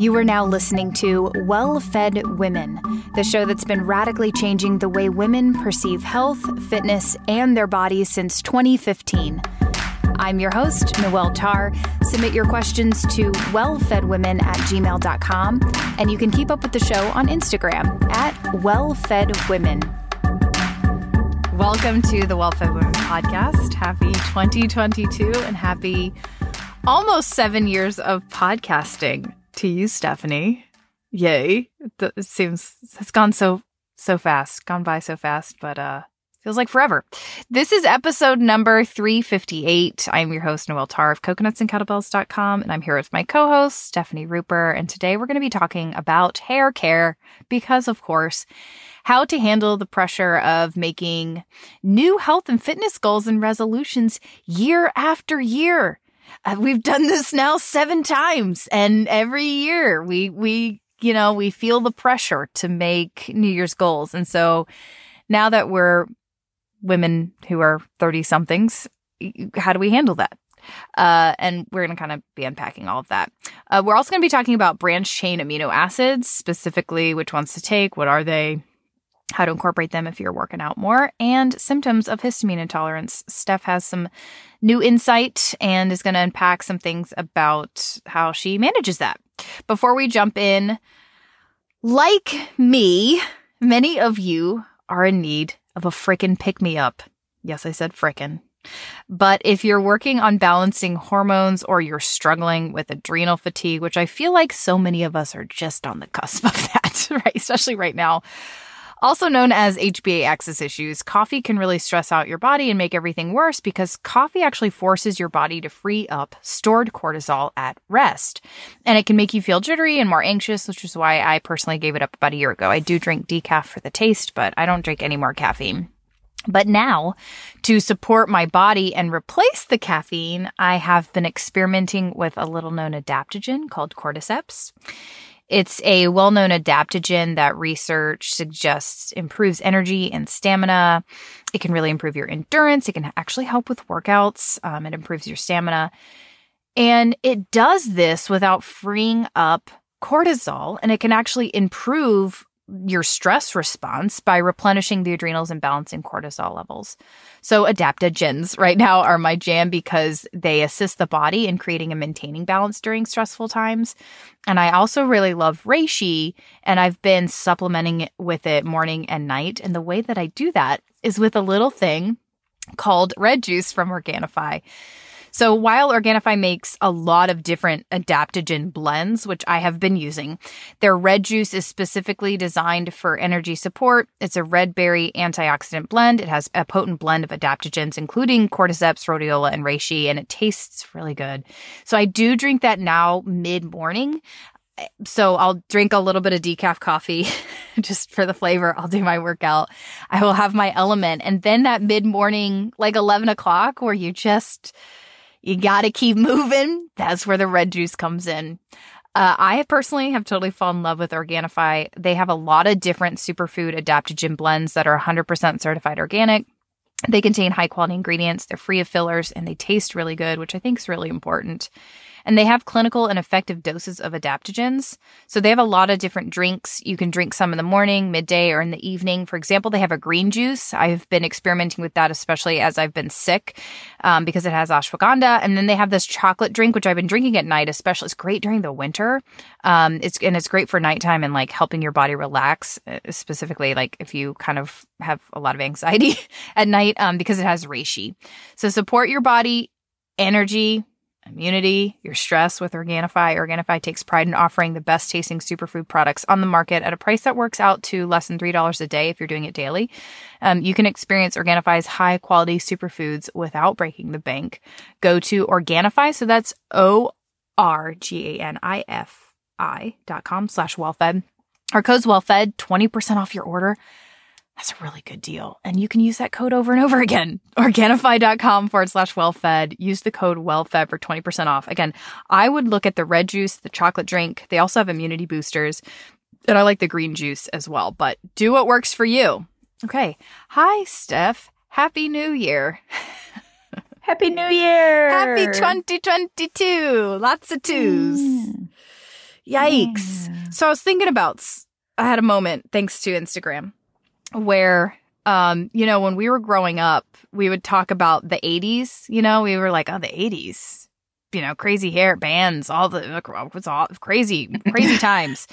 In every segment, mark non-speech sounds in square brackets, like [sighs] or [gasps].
You are now listening to Well Fed Women, the show that's been radically changing the way women perceive health, fitness, and their bodies since 2015. I'm your host, Noelle Tarr. Submit your questions to wellfedwomen at gmail.com, and you can keep up with the show on Instagram at wellfedwomen. Welcome to the Well Fed Women podcast. Happy 2022 and happy almost seven years of podcasting to you, Stephanie. Yay. It seems it's gone so so fast, gone by so fast, but uh feels like forever. This is episode number 358. I'm your host, Noelle Tarr of coconutsandkettlebells.com, and I'm here with my co-host, Stephanie Ruper, and today we're going to be talking about hair care because of course, how to handle the pressure of making new health and fitness goals and resolutions year after year. Uh, we've done this now seven times and every year we, we, you know, we feel the pressure to make New Year's goals. And so now that we're women who are 30 somethings, how do we handle that? Uh, and we're going to kind of be unpacking all of that. Uh, we're also going to be talking about branched chain amino acids, specifically which ones to take, what are they, how to incorporate them if you're working out more, and symptoms of histamine intolerance. Steph has some new insight and is going to unpack some things about how she manages that. Before we jump in, like me, many of you are in need of a frickin' pick me up. Yes, I said frickin'. But if you're working on balancing hormones or you're struggling with adrenal fatigue, which I feel like so many of us are just on the cusp of [laughs] that, right? Especially right now. Also known as HPA axis issues, coffee can really stress out your body and make everything worse because coffee actually forces your body to free up stored cortisol at rest. And it can make you feel jittery and more anxious, which is why I personally gave it up about a year ago. I do drink decaf for the taste, but I don't drink any more caffeine. But now, to support my body and replace the caffeine, I have been experimenting with a little known adaptogen called cordyceps. It's a well known adaptogen that research suggests improves energy and stamina. It can really improve your endurance. It can actually help with workouts. Um, it improves your stamina. And it does this without freeing up cortisol, and it can actually improve your stress response by replenishing the adrenals and balancing cortisol levels. So adaptogens right now are my jam because they assist the body in creating and maintaining balance during stressful times. And I also really love reishi and I've been supplementing it with it morning and night. And the way that I do that is with a little thing called red juice from Organifi. So while Organifi makes a lot of different adaptogen blends, which I have been using, their red juice is specifically designed for energy support. It's a red berry antioxidant blend. It has a potent blend of adaptogens, including cordyceps, rhodiola, and reishi, and it tastes really good. So I do drink that now mid morning so I'll drink a little bit of decaf coffee [laughs] just for the flavor. I'll do my workout. I will have my element. And then that mid morning, like 11 o'clock, where you just, you got to keep moving. That's where the red juice comes in. Uh, I personally have totally fallen in love with Organifi. They have a lot of different superfood adaptogen blends that are 100% certified organic. They contain high quality ingredients, they're free of fillers, and they taste really good, which I think is really important. And they have clinical and effective doses of adaptogens. So they have a lot of different drinks. You can drink some in the morning, midday, or in the evening. For example, they have a green juice. I've been experimenting with that, especially as I've been sick, um, because it has ashwagandha. And then they have this chocolate drink, which I've been drinking at night, especially. It's great during the winter. Um, it's, and it's great for nighttime and like helping your body relax, uh, specifically like if you kind of have a lot of anxiety [laughs] at night, um, because it has reishi. So support your body, energy, immunity, your stress with Organifi. Organifi takes pride in offering the best tasting superfood products on the market at a price that works out to less than $3 a day if you're doing it daily. Um, you can experience Organifi's high quality superfoods without breaking the bank. Go to Organifi. So that's O R G A N I F I dot com slash well fed. Our code's wellfed, 20% off your order. That's a really good deal. And you can use that code over and over again. [laughs] Organifi.com forward slash wellfed. Use the code wellfed for 20% off. Again, I would look at the red juice, the chocolate drink. They also have immunity boosters. And I like the green juice as well, but do what works for you. Okay. Hi, Steph. Happy New Year. [laughs] Happy New Year. Happy 2022. Lots of twos. Mm. Yikes. Yeah. So I was thinking about I had a moment thanks to Instagram where um you know when we were growing up we would talk about the 80s, you know, we were like oh the 80s. You know, crazy hair bands, all the it's all crazy crazy [laughs] times.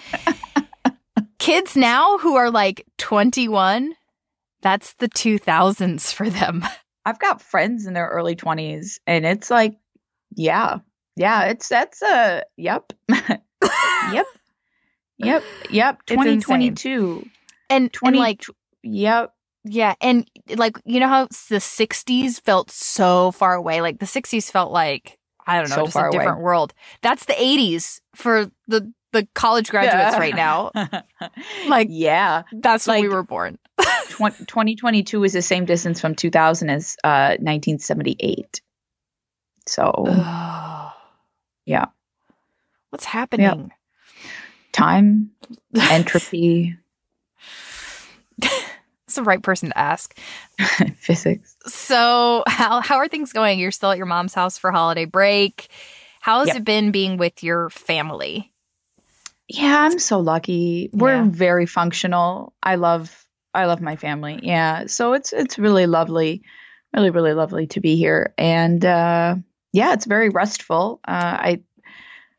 Kids now who are like 21, that's the 2000s for them. [laughs] I've got friends in their early 20s and it's like yeah. Yeah, it's that's a yep. [laughs] yep. Yep. Yep. 2022. And, 20 and like Yep. Yeah, and like you know how the '60s felt so far away. Like the '60s felt like I don't know, So just a away. different world. That's the '80s for the the college graduates right now. [laughs] Like- yeah. That's when we were born. Twen- 2022 is the same distance from 2000 as uh 1978. So, yeah. What's happening? Time, entropy, [laughs] the right person to ask. [laughs] physics. So how how are things going? You're still at your mom's house for holiday break. How has Yep. it been being with your family? Yeah, I'm so lucky. We're Yeah. very functional. I love I love my family. Yeah. So it's it's really lovely. Really really lovely to be here. And uh yeah, it's very restful. Uh I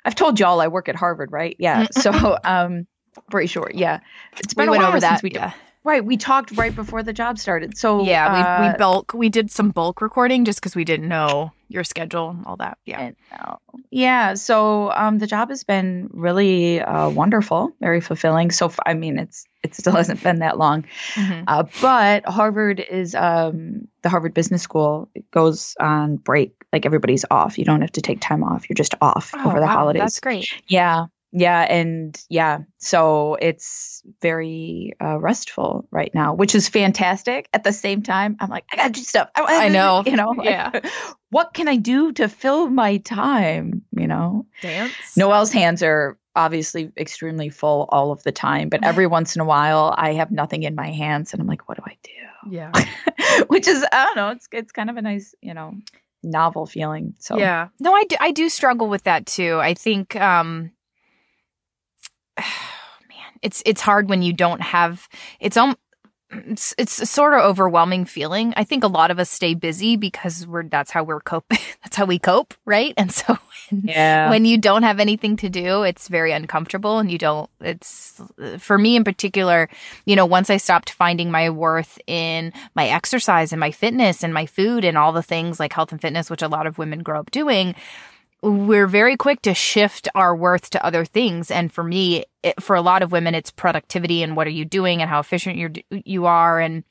I've told y'all I work at Harvard, right? Yeah. So [laughs] um very short. Yeah. It's been we a while over that. since we yeah. Right, we talked right before the job started. So yeah, we, uh, we bulk we did some bulk recording just because we didn't know your schedule and all that. Yeah. Uh, yeah. So um, the job has been really uh, wonderful, very fulfilling. So f- I mean, it's it still hasn't been that long, Mhm. uh, but Harvard is um, the Harvard Business School. It goes on break, like everybody's off. You don't have to take time off. You're just off Oh, over the wow, holidays. That's great. Yeah. Yeah. And yeah. So it's very uh, restful right now, which is fantastic. At the same time, I'm like, I got to do stuff. I know. You know, like, Yeah. [laughs] what can I do to fill my time? You know, Dance. Noelle's hands are obviously extremely full all of the time, but every [laughs] once in a while I have nothing in my hands and I'm like, what do I do? Yeah. [laughs] which is, I don't know. It's, it's kind of a nice, you know, novel feeling. So Yeah. No, I do, I do struggle with that too. I think um [sighs] man, it's it's hard when you don't have it's um it's it's a sort of overwhelming feeling. I think a lot of us stay busy because we're that's how we're cope [laughs] that's how we cope, right? And so [laughs] when, yeah. when you don't have anything to do, it's very uncomfortable and you don't it's for me in particular, you know, once I stopped finding my worth in my exercise and my fitness and my food and all the things like health and fitness which a lot of women grow up doing, we're very quick to shift our worth to other things. And for me it, for a lot of women it's productivity and what are you doing and how efficient you're you are. And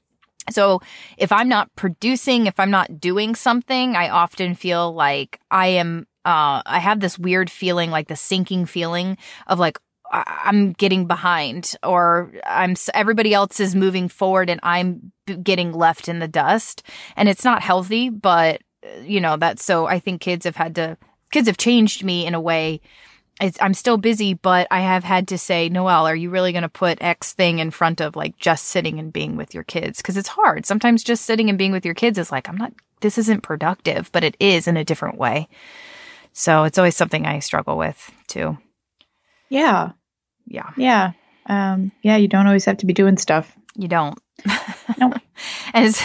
so if i'm not producing if i'm not doing something i often feel like i am uh i have this weird feeling like the sinking feeling of like i'm getting behind or i'm everybody else is moving forward and i'm getting left in the dust. And it's not healthy but uh, you know that's so i think kids have had to kids have changed me in a way. It's, I'm still busy, but I have had to say, Noelle, are you really going to put X thing in front of like just sitting and being with your kids? Because it's hard. Sometimes just sitting and being with your kids is like, I'm not, this isn't productive, but it is in a different way. So it's always something I struggle with too. yeah. Yeah, Yeah. Um, yeah. You don't always have to be doing stuff. you don't. Nope. [laughs] and it's,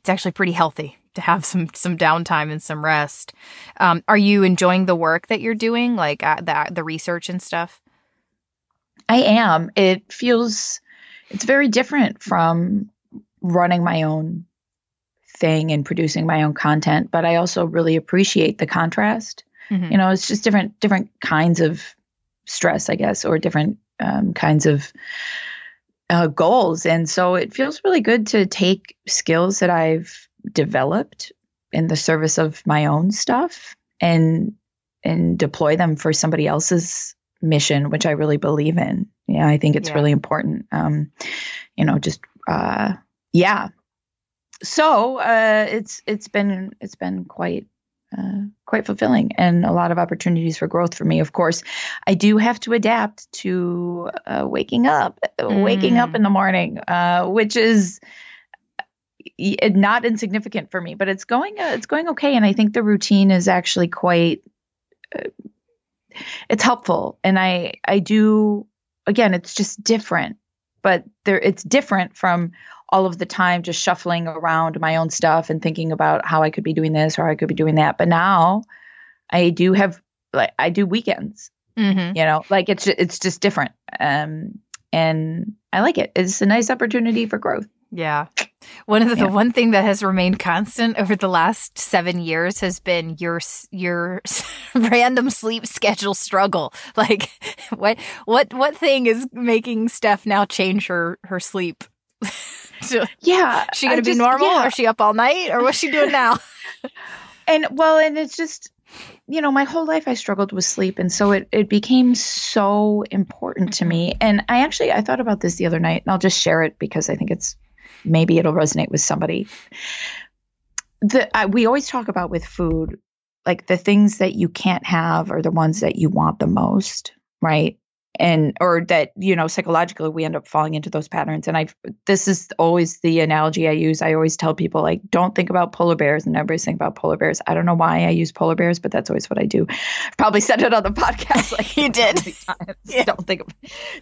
it's actually pretty healthy to have some some downtime and some rest. Um, are you enjoying the work that you're doing, like uh, the the research and stuff? I am. It feels it's very different from running my own thing and producing my own content, but I also really appreciate the contrast. Mhm. You know, it's just different different kinds of stress, I guess, or different um, kinds of uh, goals, and so it feels really good to take skills that I've developed in the service of my own stuff and and deploy them for somebody else's mission, which I really believe in. Yeah, I think it's Yeah. really important. Um, you know, just uh, yeah. So uh, it's it's been it's been quite uh, quite fulfilling and a lot of opportunities for growth for me. Of course, I do have to adapt to uh, waking up, waking up Mm. in the morning, uh, which is not insignificant for me, but it's going uh, it's going okay, and I think the routine is actually quite uh, it's helpful and i i do again it's just different but there it's different from all of the time just shuffling around my own stuff and thinking about how i could be doing this or i could be doing that but now i do have like i do weekends Mm-hmm. you know like it's it's just different um and i like it it's a nice opportunity for growth Yeah. One of the, Yeah. the one thing that has remained constant over the last seven years has been your your [laughs] random sleep schedule struggle. Like, [laughs] what what what thing is making Steph now change her her sleep? [laughs] So, yeah she gonna be just- normal? yeah. Or she up all night? Or what's she doing now? and well and it's just you know my whole life i struggled with sleep and so it, it became so important to mm-hmm. me and i actually i thought about this the other night and i'll just share it because i think it's maybe it'll resonate with somebody. The I, we always talk about with food like the things that you can't have are the ones that you want the most right? And or that you know psychologically we end up falling into those patterns. And i this is always the analogy i use. I always tell people like don't think about polar bears and everybody's thinking about polar bears. I don't know why i use polar bears but that's always what i do. I've probably said it on the [laughs] podcast like You did. Yeah. don't think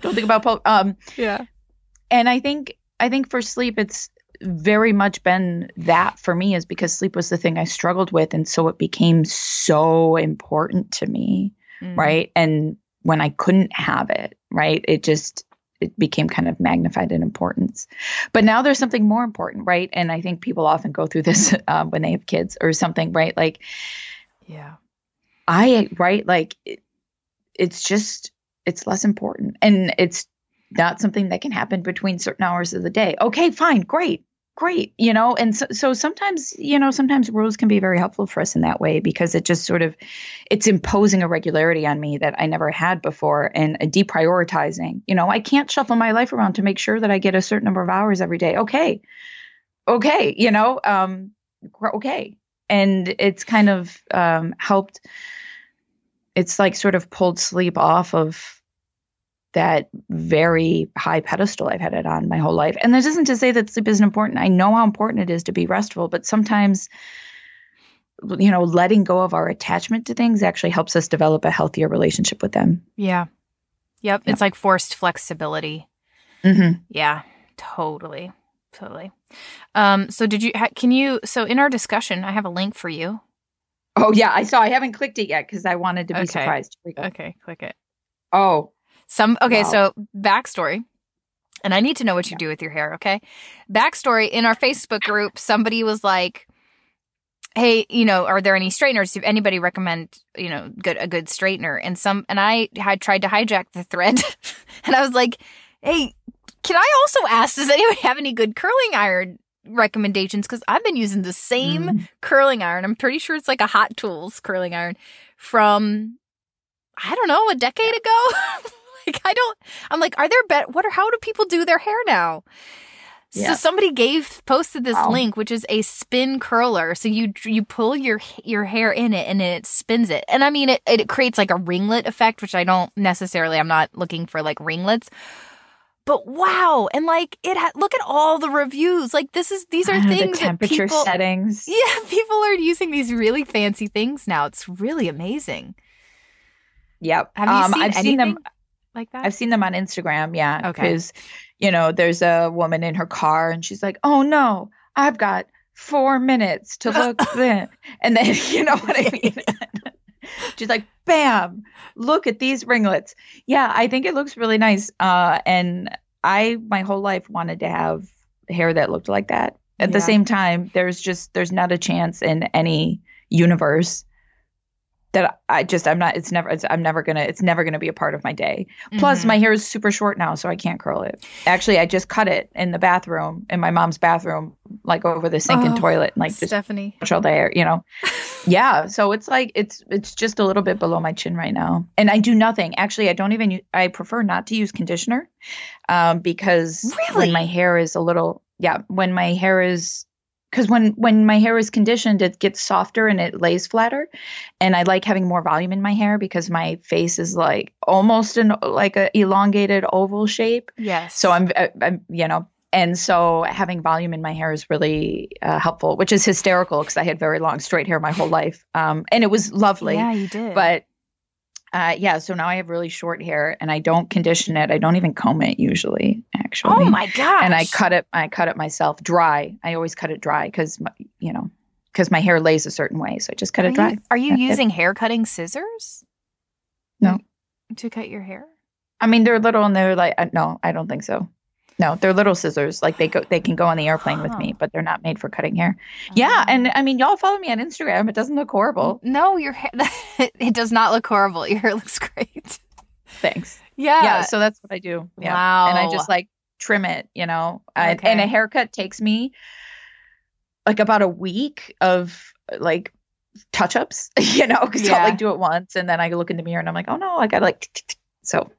don't think about polar um Yeah. and i think i think for sleep it's very much been that for me is because sleep was the thing i struggled with. And so it became so important to me Mm. right? And when i couldn't have it right it just it became kind of magnified in importance. But now there's something more important right? And i think people often go through this [laughs] um, when they have kids or something right? Like Yeah. i right? Like it, it's just it's less important. And it's not something that can happen between certain hours of the day. Okay fine great great you know and so, so sometimes you know sometimes rules can be very helpful for us in that way because it just sort of it's imposing a regularity on me that i never had before and a deprioritizing. You know i can't shuffle my life around to make sure that i get a certain number of hours every day. Okay okay you know um okay. And it's kind of um helped it's like sort of pulled sleep off of that very high pedestal I've had it on my whole life. And this isn't to say that sleep isn't important. I know how important it is to be restful, but sometimes you know, letting go of our attachment to things actually helps us develop a healthier relationship with them. Yeah. Yep. Yeah. It's like forced flexibility. Mm-hmm. Yeah, totally. Totally. Um, so did you, ha- can you, so in our discussion, I have a link for you. Oh yeah, I saw. I haven't clicked it yet because I wanted to be Okay. surprised. Here we go. Okay, click it. Oh, Some, okay, Wow. so backstory. And I need to know what you do with your hair, okay? Backstory in our Facebook group, somebody was like, Hey, you know, are there any straighteners? If anybody recommend, you know, good a good straightener? And some and I had tried to hijack the thread [laughs] and I was like, Hey, can I also ask, does anyone have any good curling iron recommendations? Because I've been using the same Mhm. curling iron. I'm pretty sure it's like a Hot Tools curling iron from I don't know a decade ago. [laughs] [laughs] like I don't. I'm like, are there bet? What are? How do people do their hair now? So somebody gave posted this Wow. link, which is a spin curler. So you you pull your your hair in it and it spins it. And I mean, it it creates like a ringlet effect, which I don't necessarily. I'm not looking for like ringlets. But wow, and like it, ha- look at all the reviews. Like this is these are Ah, things temperature people, settings. [laughs] yeah, people are using these really fancy things now. It's really amazing. Yep. Have you um, seen I've seen them. Like that? I've seen them on Instagram. Yeah. Okay. Because, you know, there's a woman in her car and she's like, oh no, I've got four minutes to look [laughs] then. And then, [laughs] you know what I mean? [laughs] she's like, bam, look at these ringlets. Yeah. I think it looks really nice. Uh, and I, my whole life, wanted to have hair that looked like that. At the same time, there's just, there's not a chance in any universe that I just I'm not it's never it's, I'm never gonna it's never gonna be a part of my day. Plus, Mhm. my hair is super short now, so I can't curl it. Actually, I just cut it in the bathroom, in my mom's bathroom, like over the sink and Oh, toilet, and like just Stephanie. all hair, you know. [laughs] yeah, so it's like it's it's just a little bit below my chin right now, and I do nothing. Actually, I don't even. I prefer not to use conditioner, um, because Really? when my hair is a little yeah, when my hair is because when when my hair is conditioned it gets softer and it lays flatter and i like having more volume in my hair because my face is like almost an like a elongated oval shape Yes. so i'm, uh, I'm you know and so having volume in my hair is really uh, helpful which is hysterical because i had very long straight hair my whole life um, and it was lovely Yeah, you did. but Uh, yeah, so now I have really short hair and I don't condition it. I don't even comb it usually, actually. Oh my gosh. And I cut it I cut it myself dry. I always cut it dry cuz you know, cuz my hair lays a certain way, so I just cut are it dry. You, are you That's using hair cutting scissors? No. To cut your hair? I mean, they're little and they're like uh, no, I don't think so. No, they're little scissors. Like they go, they can go on the airplane with me, but they're not made for cutting hair. Oh. Yeah, and I mean, y'all follow me on Instagram. It doesn't look horrible. No, your hair [laughs] it does not look horrible. Your hair looks great. Thanks. Yeah. Yeah, so that's what I do. Yeah. Wow. And I just like trim it, you know. I, And a haircut takes me like about a week of like touch ups, [laughs] you know, because Yeah. I'll like do it once and then I look in the mirror and I'm like, oh no, I got like, so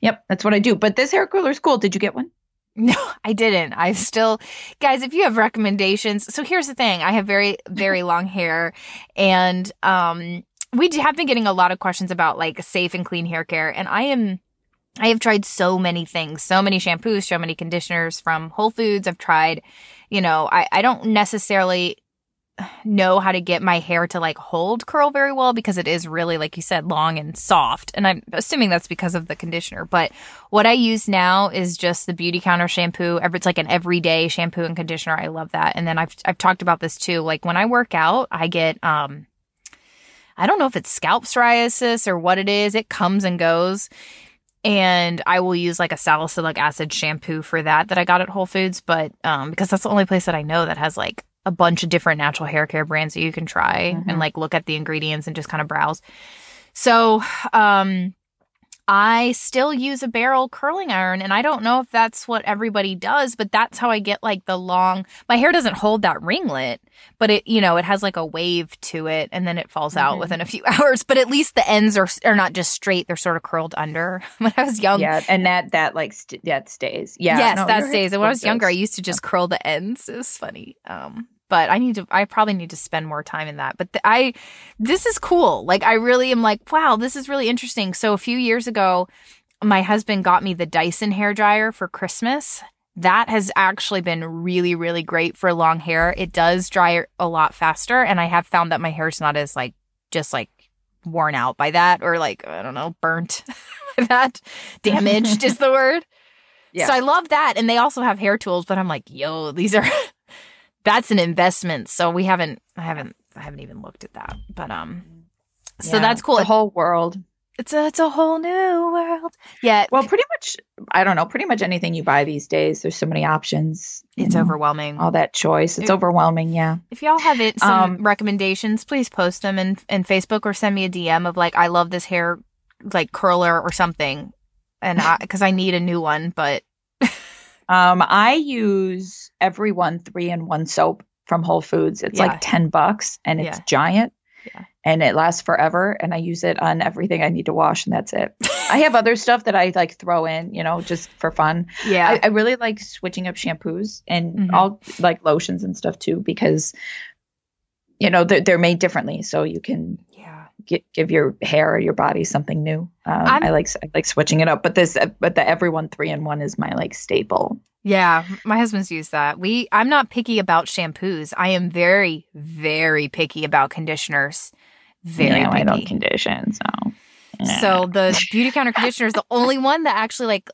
yep, that's what I do. But this hair curler is cool. Did you get one? [laughs] No, I didn't. I still, guys, if you have recommendations. So here's the thing I have very, very [laughs] long hair. And um, we have been getting a lot of questions about like safe and clean hair care. And I am, I have tried so many things, so many shampoos, so many conditioners from Whole Foods. I've tried, you know, I, I don't necessarily know how to get my hair to like hold curl very well because it is really, like you said, long and soft. And I'm assuming that's because of the conditioner. But what I use now is just the Beautycounter shampoo. It's like an everyday shampoo and conditioner. I love that. And then I've I've talked about this too. Like when I work out, I get um I don't know if it's scalp psoriasis or what it is. It comes and goes. And I will use like a salicylic acid shampoo for that that I got at Whole Foods, but um because that's the only place that I know that has like a bunch of different natural hair care brands that you can try Mhm. and like look at the ingredients and just kind of browse. So, um I still use a barrel curling iron and I don't know if that's what everybody does, but that's how I get like the long my hair doesn't hold that ringlet, but it you know, it has like a wave to it and then it falls out Mhm. within a few [laughs] hours, but at least the ends are are not just straight, they're sort of curled under. [laughs] When I was young, yeah, and that that like st- that stays. Yeah, yes, no, that stays. And when I was younger, I used to just curl the ends. It was funny. Um, but I need to. I probably need to spend more time in that. But I, this is cool. Like I really am like, wow, this is really interesting. So a few years ago, my husband got me the Dyson hair dryer for Christmas. That has actually been really, really great for long hair. It does dry a lot faster, and I have found that my hair's not as like just like worn out by that or like I don't know burnt [laughs] by that. Damaged is the word. [laughs] Yeah. So I love that. And they also have hair tools, but I'm like, yo, these are that's an investment. So we haven't I haven't I haven't even looked at that. But um so Yeah, that's cool. The whole world. it's a it's a whole new world. Yeah. Well, pretty much. I don't know. Pretty much anything you buy these days, there's so many options. it's know, overwhelming. All that choice. It's It- overwhelming. Yeah. If y'all have it some Um, recommendations, please post them in in Facebook or send me a DM of like I love this hair like curler or something. And I because I need a new one, but Um, I use Everyone three in one soap from Whole Foods. It's Yeah. like ten bucks, and it's Yeah. giant. Yeah. And it lasts forever, and I use it on everything I need to wash, and that's it. I have other stuff that I like throw in, you know, just for fun. yeah. I, I really like switching up shampoos and Mhm. all like lotions and stuff too, because you know they're, they're made differently, so you can. Get, give your hair or your body something new. Um, I'm- like I like switching it up, but this but the Everyone three in one is my like staple. Yeah, my husband's used that. We I'm not picky about shampoos. I am very very picky about conditioners. Very yeah, I don't condition, so. nah. So the Beautycounter [laughs] conditioner is the only one that actually like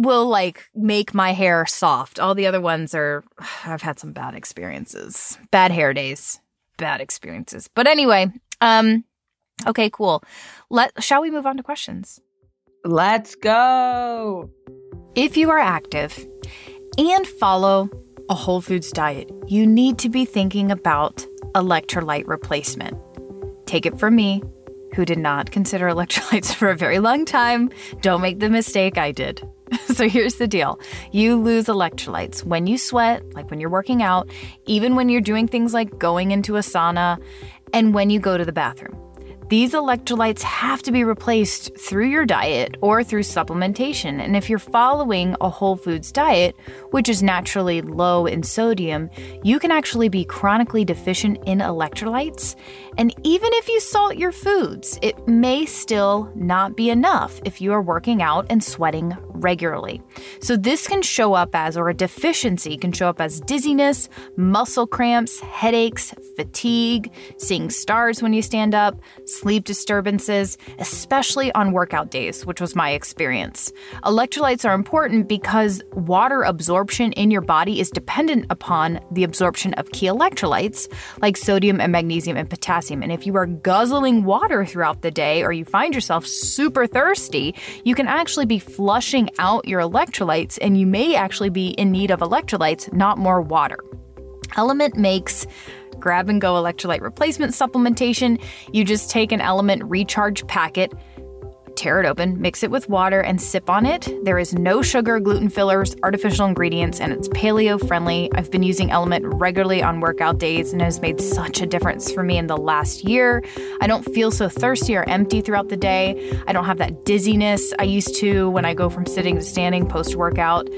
will like make my hair soft. All the other ones are [sighs] I've had some bad experiences. Bad hair days. Bad experiences. But anyway, um okay, cool. Let shall we move on to questions? let's go. If you are active and follow a whole foods diet, you need to be thinking about electrolyte replacement. Take it from me, who did not consider electrolytes [laughs] for a very long time. Don't make the mistake I did. [laughs] so here's the deal you lose electrolytes when you sweat, like when you're working out, even when you're doing things like going into a sauna, and when you go to the bathroom. These electrolytes have to be replaced through your diet or through supplementation. And if you're following a whole foods diet, which is naturally low in sodium, you can actually be chronically deficient in electrolytes. And even if you salt your foods, it may still not be enough if you are working out and sweating regularly. So, this can show up as, or a deficiency can show up as dizziness, muscle cramps, headaches, fatigue, seeing stars when you stand up, sleep disturbances, especially on workout days, which was my experience. Electrolytes are important because water absorption in your body is dependent upon the absorption of key electrolytes like sodium and magnesium and potassium. And if you are guzzling water throughout the day or you find yourself super thirsty, you can actually be flushing out your electrolytes and you may actually be in need of electrolytes, not more water. Element makes grab and go electrolyte replacement supplementation. You just take an Element recharge packet tear it open, mix it with water, and sip on it. There is no sugar, gluten fillers, artificial ingredients, and it's paleo friendly. I've been using Element regularly on workout days and it has made such a difference for me in the last year. I don't feel so thirsty or empty throughout the day. I don't have that dizziness I used to when I go from sitting to standing post workout.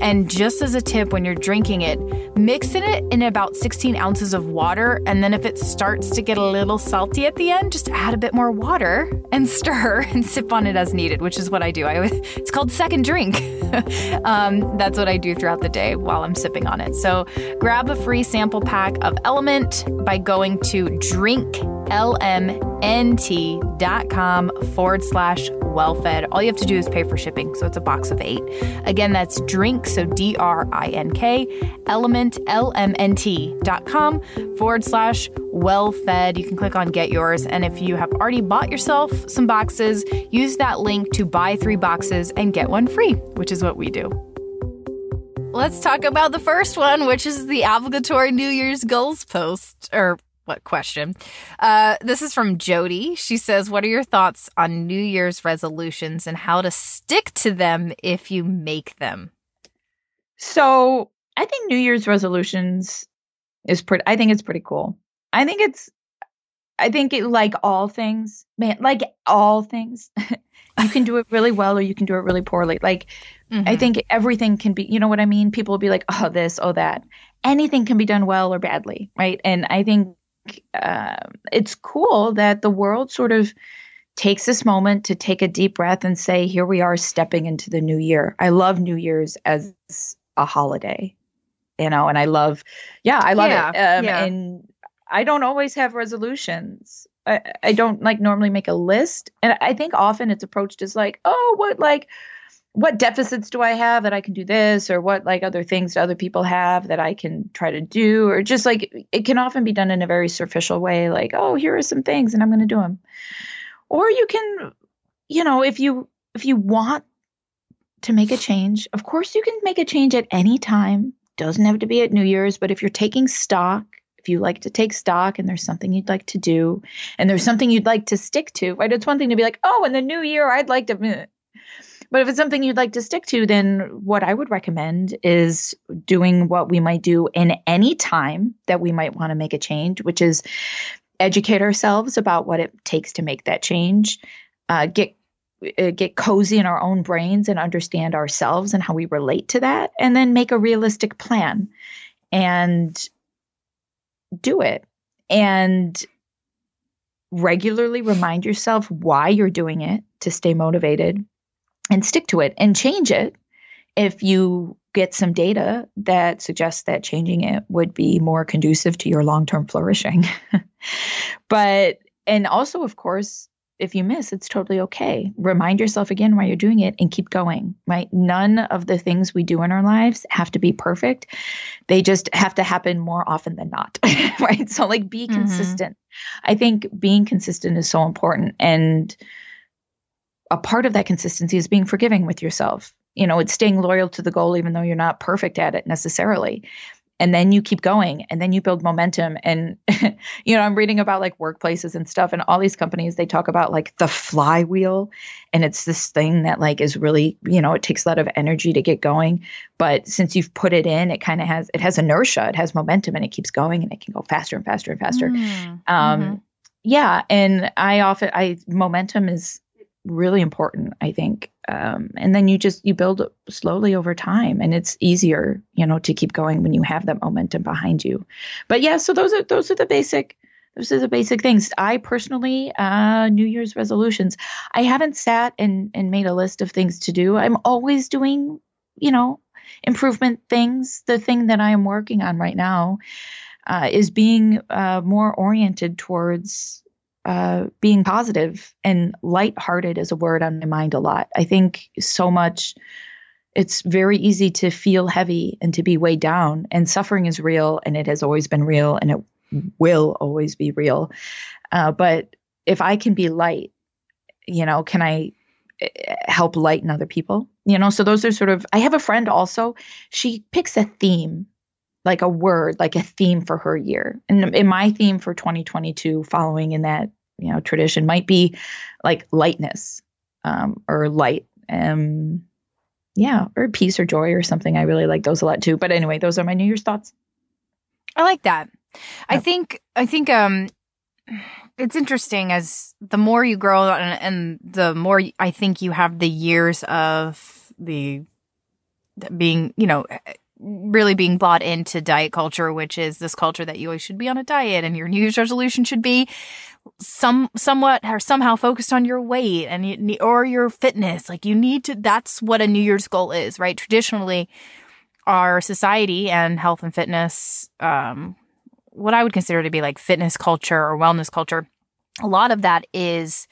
And just as a tip, when you're drinking it, mix it in about 16 ounces of water. And then if it starts to get a little salty at the end, just add a bit more water and [laughs] stir and sip on it as needed, which is what I do. I it's called second drink. [laughs] um, that's what I do throughout the day while I'm sipping on it. So grab a free sample pack of Element by going to drinklmnt.com forward slash well fed. All you have to do is pay for shipping. So it's a box of eight. Again, that's drink, so D R I N K, element, L M N T.com forward slash well fed. You can click on get yours. And if you have already bought yourself some boxes, use that link to buy three boxes and get one free, which is what we do. Let's talk about the first one, which is the obligatory New Year's goals post or what question. Uh, this is from Jody. She says, What are your thoughts on New Year's resolutions and how to stick to them if you make them? So I think New Year's resolutions is pretty, I think it's pretty cool. I think it's, I think it, like all things, man, like all things, [laughs] you can do it really well or you can do it really poorly. Like, mm-hmm. I think everything can be, you know what I mean? People will be like, oh, this, oh, that. Anything can be done well or badly, right? And I think uh, it's cool that the world sort of takes this moment to take a deep breath and say, here we are stepping into the new year. I love New Year's as a holiday, you know, and I love, yeah, I love yeah, it. Um, yeah. And I don't always have resolutions. I, I don't like normally make a list. And I think often it's approached as like, oh, what, like, what deficits do I have that I can do this, or what like other things do other people have that I can try to do, or just like it can often be done in a very superficial way, like, oh, here are some things and I'm going to do them. Or you can, you know, if you if you want to make a change, of course you can make a change at any time. Doesn't have to be at New Year's, but if you're taking stock, if you like to take stock and there's something you'd like to do and there's something you'd like to stick to, right? It's one thing to be like, oh, in the new year, I'd like to but if it's something you'd like to stick to, then what I would recommend is doing what we might do in any time that we might want to make a change, which is educate ourselves about what it takes to make that change, uh, get uh, get cozy in our own brains and understand ourselves and how we relate to that, and then make a realistic plan and do it. And regularly remind yourself why you're doing it to stay motivated and stick to it and change it if you get some data that suggests that changing it would be more conducive to your long-term flourishing. [laughs] but and also of course if you miss it's totally okay. Remind yourself again why you're doing it and keep going, right? None of the things we do in our lives have to be perfect. They just have to happen more often than not, [laughs] right? So like be mm-hmm. consistent. I think being consistent is so important and a part of that consistency is being forgiving with yourself. You know, it's staying loyal to the goal, even though you're not perfect at it necessarily. And then you keep going and then you build momentum. And, [laughs] you know, I'm reading about like workplaces and stuff, and all these companies, they talk about like the flywheel. And it's this thing that like is really, you know, it takes a lot of energy to get going. But since you've put it in, it kind of has, it has inertia, it has momentum, and it keeps going and it can go faster and faster and faster. Mm, um, mm-hmm. Yeah. And I often, I, momentum is, really important i think um, and then you just you build slowly over time and it's easier you know to keep going when you have that momentum behind you but yeah so those are those are the basic those are the basic things. I personally, uh, New Year's resolutions, I haven't sat and, and made a list of things to do. I'm always doing, you know, improvement things. The thing that I am working on right now uh, is being uh, more oriented towards uh, being positive and lighthearted is a word on my mind a lot. I think so much. It's very easy to feel heavy and to be weighed down, and suffering is real, and it has always been real, and it will always be real. Uh, but if I can be light, you know, can I eh, help lighten other people? You know, so those are sort of, I have a friend also, she picks a theme, like a word, like a theme for her year. And in my theme for 2022, following in that, you know, tradition might be like lightness um, or light. Um, yeah, or peace or joy or something. I really like those a lot too. But anyway, those are my New Year's thoughts. I like that. I think I think um it's interesting as the more you grow and, and the more I think you have the years of the being, you know, really being bought into diet culture, which is this culture that you always should be on a diet and your New Year's resolution should be some somewhat or somehow focused on your weight and or your fitness. Like you need to. That's what a New Year's goal is, right? Traditionally, our society and health and fitness um, what I would consider to be like fitness culture or wellness culture, a lot of that is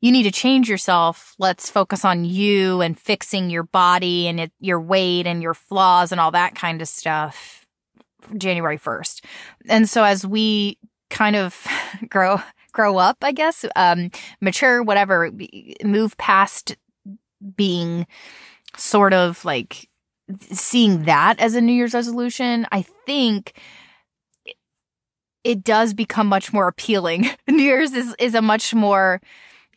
you need to change yourself. Let's focus on you and fixing your body and it, your weight and your flaws and all that kind of stuff January 1st. And so as we kind of [laughs] grow grow up, I guess, um, mature, whatever, move past being sort of like seeing that as a New Year's resolution, I think it does become much more appealing. [laughs] New Year's is, is a much more,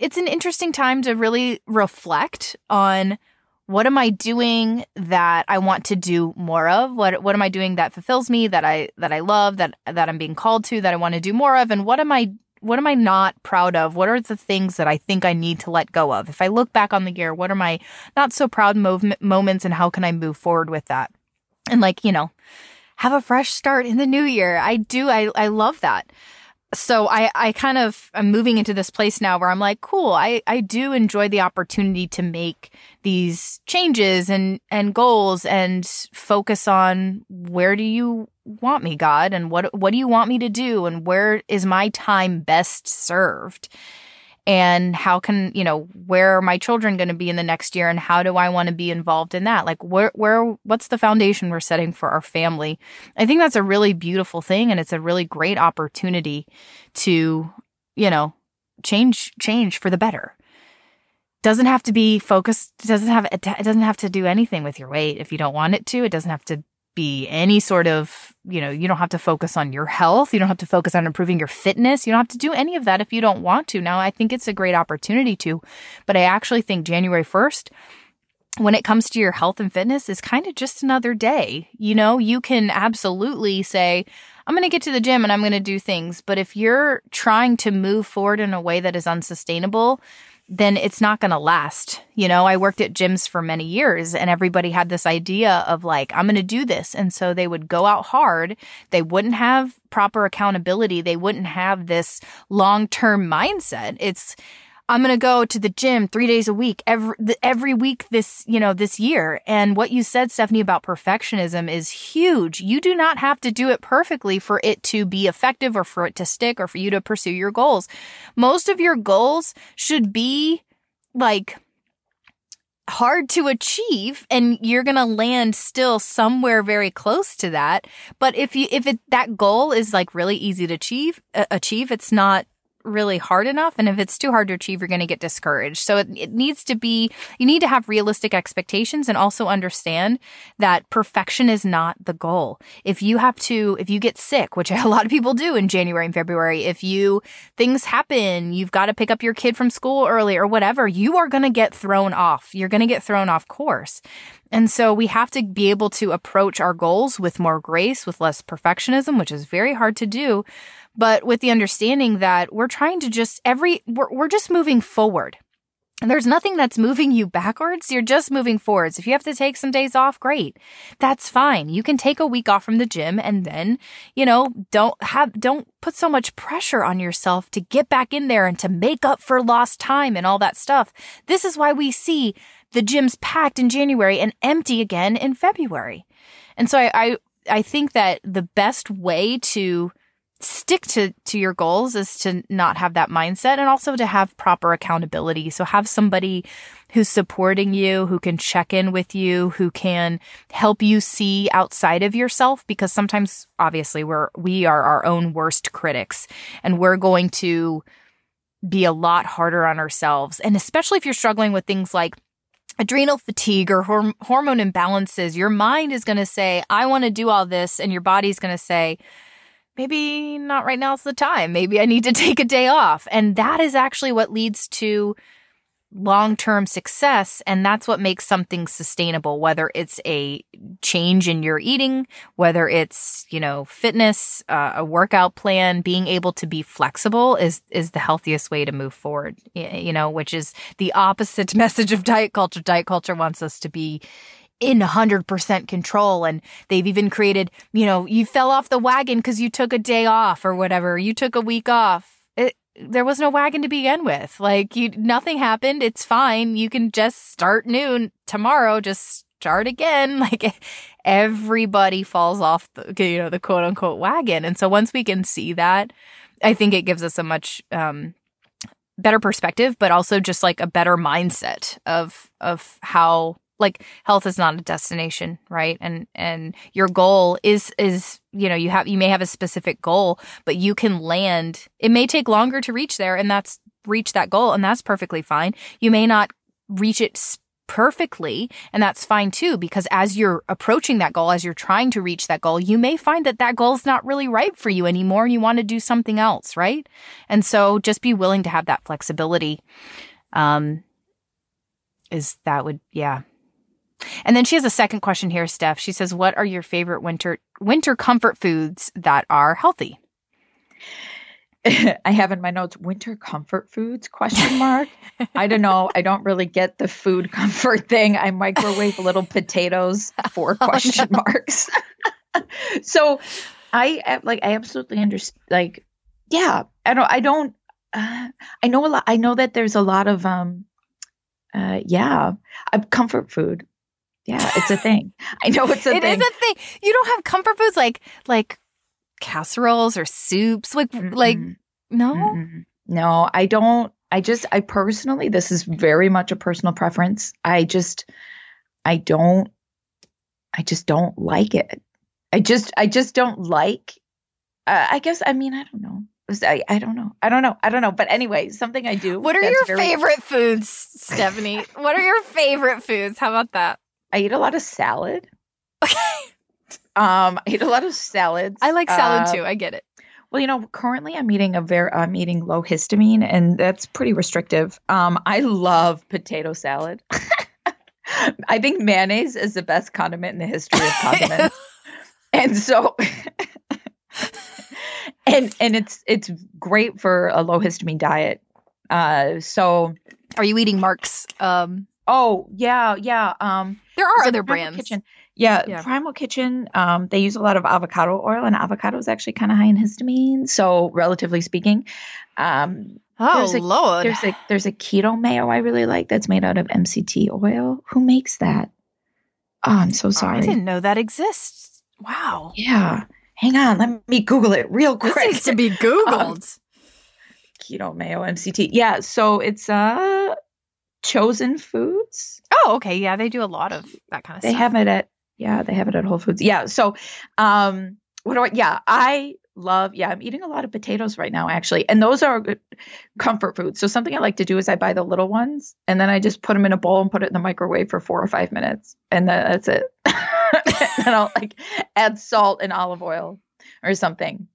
it's an interesting time to really reflect on what am I doing that I want to do more of? What what am I doing that fulfills me, that I that I love, that that I'm being called to, that I want to do more of? And what am I what am I not proud of? What are the things that I think I need to let go of? If I look back on the year, what are my not so proud mov- moments and how can I move forward with that? And like, you know, have a fresh start in the new year. I do. I, I love that. So I, I kind of am moving into this place now where I'm like, cool. I, I do enjoy the opportunity to make these changes and, and goals and focus on where do you want me, God? And what, what do you want me to do? And where is my time best served? And how can you know where are my children going to be in the next year and how do i want to be involved in that? Like where where what's the foundation we're setting for our family? I think that's a really beautiful thing and it's a really great opportunity to you know change change for the better. Doesn't have to be focused doesn't have it doesn't have to do anything with your weight if you don't want it to. It doesn't have to be any sort of, you know, you don't have to focus on your health. You don't have to focus on improving your fitness. You don't have to do any of that if you don't want to. Now, I think it's a great opportunity to, but I actually think January 1st, when it comes to your health and fitness, is kind of just another day. You know, you can absolutely say, I'm going to get to the gym and I'm going to do things. But if you're trying to move forward in a way that is unsustainable, then it's not going to last. You know, I worked at gyms for many years and everybody had this idea of like, I'm going to do this. And so they would go out hard. They wouldn't have proper accountability. They wouldn't have this long term mindset. It's, I'm going to go to the gym three days a week, every, every week this, you know, this year. And what you said, Stephanie, about perfectionism is huge. You do not have to do it perfectly for it to be effective or for it to stick or for you to pursue your goals. Most of your goals should be like, hard to achieve and you're going to land still somewhere very close to that but if you if it that goal is like really easy to achieve uh, achieve it's not really hard enough. And if it's too hard to achieve, you're going to get discouraged. So it, it needs to be, you need to have realistic expectations and also understand that perfection is not the goal. If you have to, if you get sick, which [laughs] a lot of people do in January and February, if you, things happen, you've got to pick up your kid from school early or whatever, you are going to get thrown off. You're going to get thrown off course. And so we have to be able to approach our goals with more grace, with less perfectionism, which is very hard to do but with the understanding that we're trying to just every, we're, we're just moving forward. And there's nothing that's moving you backwards. You're just moving forwards. If you have to take some days off, great. That's fine. You can take a week off from the gym and then, you know, don't have, don't put so much pressure on yourself to get back in there and to make up for lost time and all that stuff. This is why we see the gyms packed in January and empty again in February. And so I, I, I think that the best way to stick to to your goals is to not have that mindset and also to have proper accountability. So have somebody who's supporting you who can check in with you who can help you see outside of yourself because sometimes obviously we're we are our own worst critics and we're going to be a lot harder on ourselves. And especially if you're struggling with things like adrenal fatigue or horm- hormone imbalances your mind is going to say i want to do all this and your body's going to say maybe not right now is the time. Maybe I need to [laughs] take a day off. And that is actually what leads to long term success. And that's what makes something sustainable, whether it's a change in your eating, whether it's, you know, fitness, uh, a workout plan, being able to be flexible is, is the healthiest way to move forward, you know, which is the opposite [laughs] message of diet culture. Diet culture wants us to be in 100% control. And they've even created, you know, you fell off the wagon because you took a day off or whatever. You took a week off. It, there was no wagon to begin with. Like you, nothing happened. It's fine. You can just start noon tomorrow. Just start again. [laughs] Like everybody falls off the, you know, the quote unquote wagon. And so once we can see that, I think it gives us a much, um, better perspective, but also just like a better mindset of, of how like health is not a destination right? And and your goal is is you know you have you may have a specific goal but you can land. It may take longer to reach there and that's reach that goal and that's perfectly fine. You may not reach it perfectly and that's fine too because as you're approaching that goal as you're trying to reach that goal you may find that that goal is not really right for you anymore and you want to do something else right? And so just be willing to have that flexibility um is that would yeah and then she has a second question here, Steph. She says, "What are your favorite winter winter comfort foods that are healthy?" [laughs] I have in my notes winter comfort foods question mark. I don't know. I don't really get the food [laughs] comfort thing. I microwave little potatoes for [laughs] oh, question no. marks. so I like I absolutely understand like yeah, I don't I don't uh, I know a lot I know that there's a lot of um uh yeah, uh, comfort food. Yeah, it's a thing. I know it's a it [laughs] thing. It is a thing. You don't have comfort foods like like casseroles or soups. Like mm like no. mm No, I don't. I just I personally this is very much a personal preference. I just I don't I just don't like it. I just I just don't like uh, I guess I mean I don't know. I, I don't know. I don't know. I don't know. But anyway, something I do. What are your very- favorite foods, Stefani? what are your favorite foods? How about that? I eat a lot of salad. Okay. [laughs] Um, I eat a lot of salads. I like salad uh, too. I get it. Well, you know, currently I'm eating a very I'm eating low histamine, and that's pretty restrictive. Um, I love potato salad. [laughs] I think mayonnaise is the best condiment in the history of condiments, [laughs] and so, and and it's it's great for a low histamine diet. Uh, so, are you eating Mark's um, Oh yeah, yeah. Um, there are other brands. Kitchen. Yeah, yeah, Primal Kitchen. Um, they use a lot of avocado oil, and avocado is actually kind of high in histamine. So, relatively speaking, um, oh there's a, lord, there's a there's a keto mayo I really like that's made out of MCT oil. Who makes that? Oh, I'm so sorry. I didn't know that exists. Wow. Yeah. Hang on, let me Google it real quick. This needs to be [laughs] Googled. Um, keto mayo MCT. Yeah, so it's uh Chosen Foods. Oh, okay. Yeah, they do a lot of that kind of they stuff. They have it at yeah, they have it at Whole Foods. Yeah. So um what do I yeah, I love yeah, I'm eating a lot of potatoes right now actually. And those are comfort foods. So something I like to do is I buy the little ones and then I just put them in a bowl and put it in the microwave for 4 or 5 minutes and then that's it. [laughs] and I'll like add salt and olive oil or something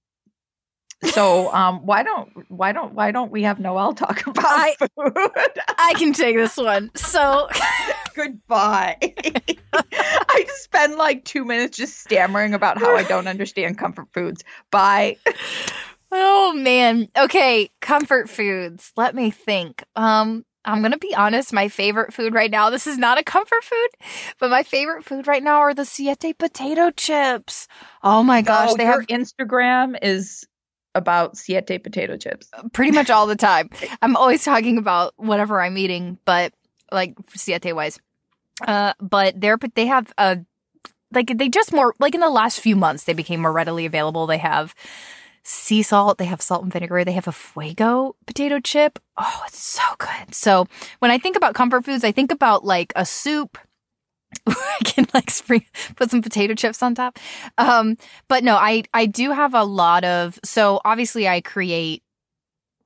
so um, why don't why don't why don't we have Noelle talk [laughs] about I, food? I can take this one. So [laughs] goodbye. [laughs] I just spend like two minutes just stammering about how I don't understand comfort foods. Bye. Oh man. Okay, comfort foods. Let me think. Um I'm going to be honest, my favorite food right now, this is not a comfort food, but my favorite food right now are the Siete potato chips. Oh my gosh, they have Instagram is about Siete potato chips. Pretty much all the time. [laughs] I'm always talking about whatever I'm eating, but like Siete wise. Uh, but they're, they have a, like they just more, like in the last few months, they became more readily available. They have sea salt, they have salt and vinegar, they have a fuego potato chip. Oh, it's so good. So when I think about comfort foods, I think about like a soup. [laughs] I can like spring, put some potato chips on top. Um, but no, I, I do have a lot of, so obviously I create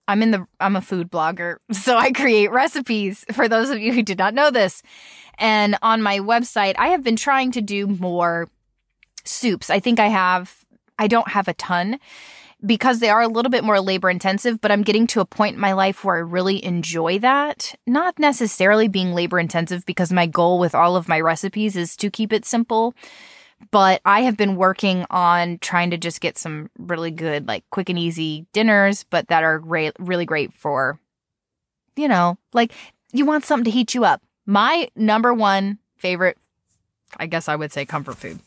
I'm in the I'm a food blogger, [laughs] so I create recipes for those of you who did not know this. And on my website, I have been trying to do more soups. I think I have I don't have a ton because they are a little bit more labor intensive, but I'm getting to a point in my life where I really enjoy that. Not necessarily being labor intensive because my goal with all of my recipes is to keep it simple. But I have been working on trying to just get some really good, like quick and easy dinners, but that are great, really great for, you know, like you want something to heat you up. My number one favorite, I guess I would say comfort food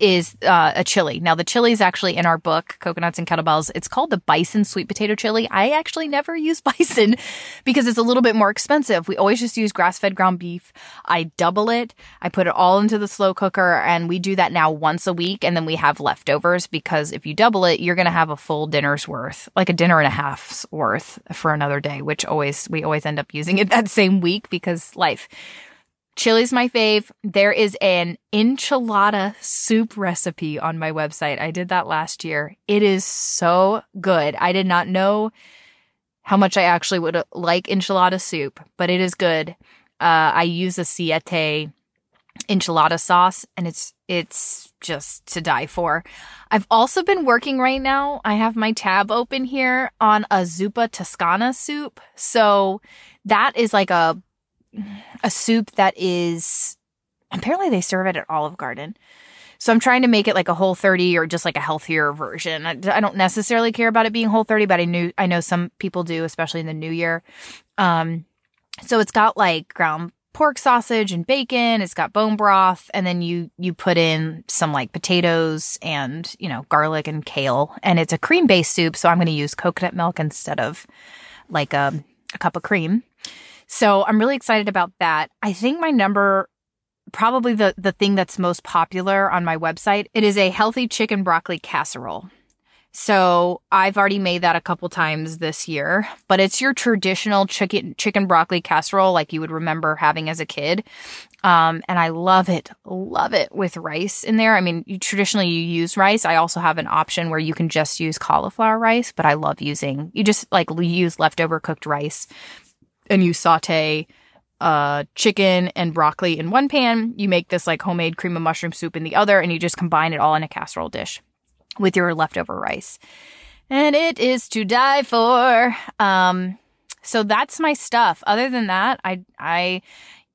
is uh, a chili. Now, the chili is actually in our book, Coconuts and Kettlebells. It's called the Bison Sweet Potato Chili. I actually never [laughs] use bison because it's a little bit more expensive. We always just use grass fed ground beef. I double it. I put it all into the slow cooker and we do that now once a week. And then we have leftovers because if you double it, you're going to have a full dinner's worth, like a dinner and a half's worth for another day, which always, we always end up using it [laughs] that same week because life. Chili's my fave. There is an enchilada soup recipe on my website. I did that last year. It is so good. I did not know how much I actually would like enchilada soup, but it is good. Uh, I use a Siete enchilada sauce and it's it's just to die for. I've also been working right now. I have my tab open here on a zuppa toscana soup. So that is like a a soup that is apparently they serve it at Olive Garden. So I'm trying to make it like a whole 30 or just like a healthier version. I, I, don't necessarily care about it being whole 30, but I knew I know some people do, especially in the new year. Um, so it's got like ground pork sausage and bacon. It's got bone broth, and then you you put in some like potatoes and you know garlic and kale, and it's a cream based soup. So I'm going to use coconut milk instead of like a, a cup of cream. So I'm really excited about that. I think my number probably the the thing that's most popular on my website, it is a healthy chicken broccoli casserole. So I've already made that a couple times this year, but it's your traditional chicken chicken broccoli casserole like you would remember having as a kid. Um, and I love it, love it with rice in there. I mean, you, traditionally you use rice. I also have an option where you can just use cauliflower rice, but I love using, you just like use leftover cooked rice and you saute uh, chicken and broccoli in one pan. You make this like homemade cream of mushroom soup in the other, and you just combine it all in a casserole dish with your leftover rice. And it is to die for. Um, so that's my stuff. Other than that, I, I,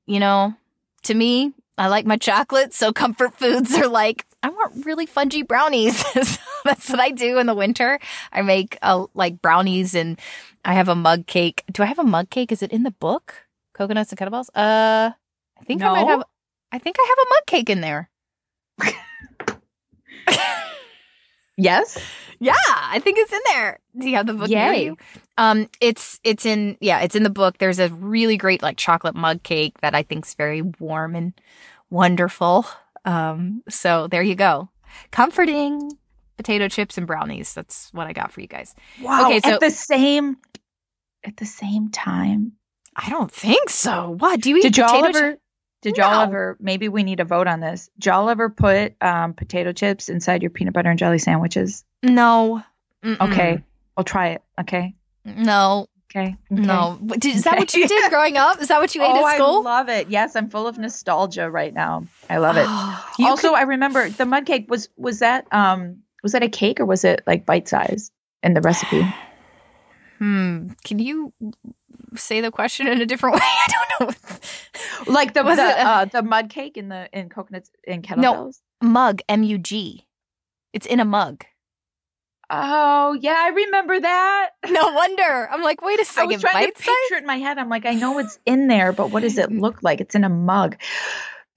you know, to me, I like my chocolate. So comfort foods are like, I want really fudgy brownies. so [laughs] that's what I do in the winter. I make uh, like brownies and I have a mug cake. Do I have a mug cake? Is it in the book? Coconuts and kettlebells? Uh, I think no. I might have. I think I have a mug cake in there. [laughs] yes. Yeah, I think it's in there. Do you have the book Yay. Um, it's it's in yeah, it's in the book. There's a really great like chocolate mug cake that I think's very warm and wonderful. Um, so there you go. Comforting potato chips and brownies. That's what I got for you guys. Wow. Okay, so at the same at the same time. I don't think so. What do you eat? Did y'all ever? Did y'all ever? Maybe we need a vote on this. Did y'all ever put um, potato chips inside your peanut butter and jelly sandwiches? No. Mm-mm. Okay, I'll try it. Okay. No. Okay. okay. No. Is that what you did growing up? Is that what you ate [laughs] oh, at school? I love it. Yes, I'm full of nostalgia right now. I love it. [gasps] also, could... I remember the mud cake was was that um was that a cake or was it like bite size in the recipe? [sighs] Hmm. Can you say the question in a different [laughs] way? I don't know. like the the, uh, the mud cake in the in coconuts in kettlebells. No, mug M U G. It's in a mug. Oh yeah, I remember that. [laughs] No wonder. I'm like, wait a second. I was trying to size? picture it in my head. I'm like, I know it's in there, but what does it look like? It's in a mug.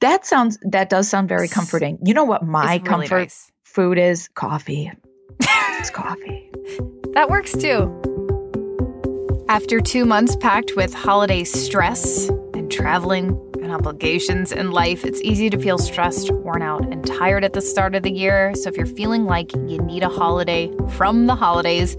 That sounds. That does sound very comforting. You know what my really comfort nice. Food is? Coffee. it's [laughs] coffee. That works too. After two months packed with holiday stress and traveling and obligations in life, it's easy to feel stressed, worn out, and tired at the start of the year. So, if you're feeling like you need a holiday from the holidays,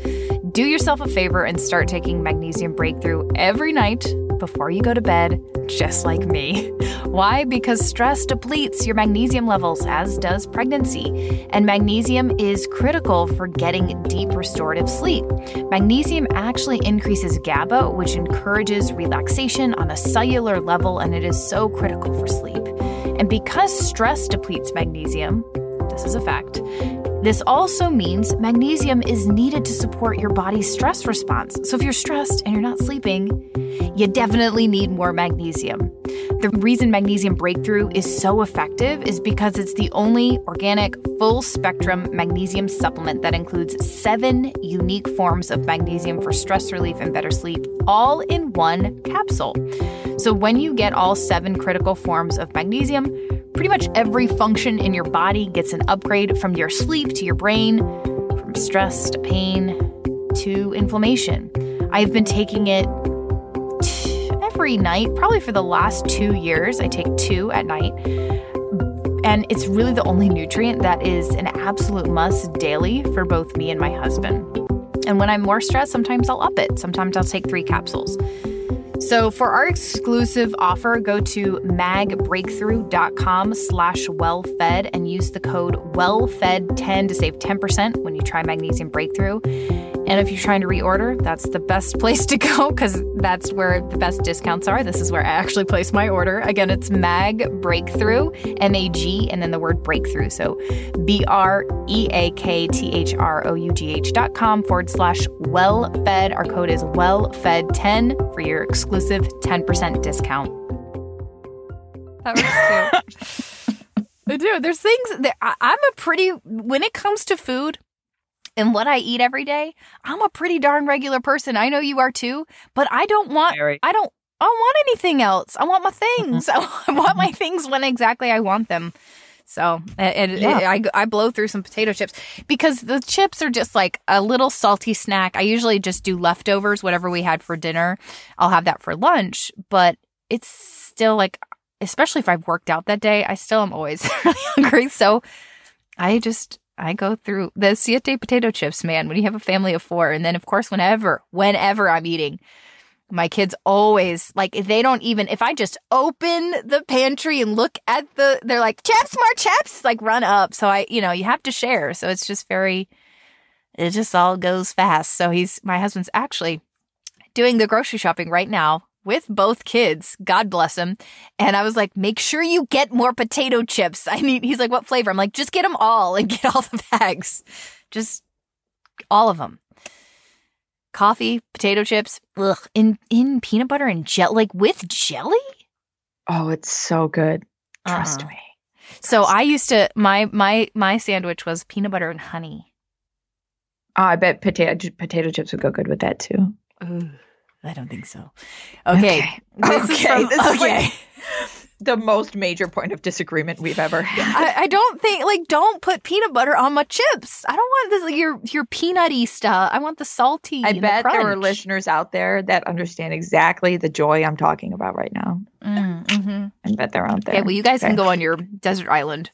do yourself a favor and start taking Magnesium Breakthrough every night before you go to bed, just like me. [laughs] Why? Because stress depletes your magnesium levels, as does pregnancy. And magnesium is critical for getting deep restorative sleep. Magnesium actually increases GABA, which encourages relaxation on a cellular level, and it is so critical for sleep. And because stress depletes magnesium, this is a fact. This also means magnesium is needed to support your body's stress response. So if you're stressed and you're not sleeping, you definitely need more magnesium. The reason Magnesium Breakthrough is so effective is because it's the only organic, full spectrum magnesium supplement that includes seven unique forms of magnesium for stress relief and better sleep, all in one capsule. So when you get all seven critical forms of magnesium, pretty much every function in your body gets an upgrade from your sleep to your brain, from stress to pain to inflammation. I've been taking it every night, probably for the last two years. I take two at night. And it's really the only nutrient that is an absolute must daily for both me and my husband. And when I'm more stressed, sometimes I'll up it. Sometimes I'll take three capsules. So for our exclusive offer, go to magbreakthrough.com slash wellfed and use the code wellfed10 to save 10% when you try Magnesium Breakthrough. And if you're trying to reorder, that's the best [laughs] place to go because that's where the best discounts are. This is where I actually place my order. Again, it's Mag Breakthrough, M A G, and then the word breakthrough. So B R E A K T H R O U G H dot com forward slash well fed. Our code is well fed 10 for your exclusive 10% discount. That works too. [laughs] I do. There's things that I, I'm a pretty, when it comes to food, and what I eat every day, I'm a pretty darn regular person. I know you are too, but I don't want Very. I don't I don't want anything else. I want my mm-hmm. things. [laughs] I want my mm-hmm. things when exactly I want them. So, and, and Yeah. I, I blow through some potato chips because the chips are just like a little salty snack. I usually just do leftovers, whatever we had for dinner. I'll have that for lunch, but it's still like, especially if I've worked out that day, I still am always [laughs] really hungry. So I just, I go through the siete potato chips, man, when you have a family of four. And then, of course, whenever, whenever I'm eating, my kids always like they don't even if I just open the pantry and look at the they're like chips more chips like run up. So I you know you have to share. So it's just very it just all goes fast. So he's my husband's actually doing the grocery shopping right now with both kids God bless him and I was like make sure you get more potato chips [laughs] I need he's like what flavor I'm like just get them all and get all the [laughs] bags just all of them coffee, potato chips, ugh, in in peanut butter and jelly, like with jelly. Oh, it's so good. Uh-uh. Trust Uh-uh. me. So I used to my my my sandwich was peanut butter and honey. Oh, I bet potato potato chips would go good with that too. I don't think so. Okay, this is Okay, from- this is like- okay. [laughs] The most major point of disagreement we've ever had. I, I don't think like don't put peanut butter on my chips. I don't want this like your your peanutty stuff. I want the salty. I and the bet there are listeners out there that understand exactly the joy I'm talking about right now. Mm, mhm. I bet they're out there. Okay, well you guys can go on your desert island.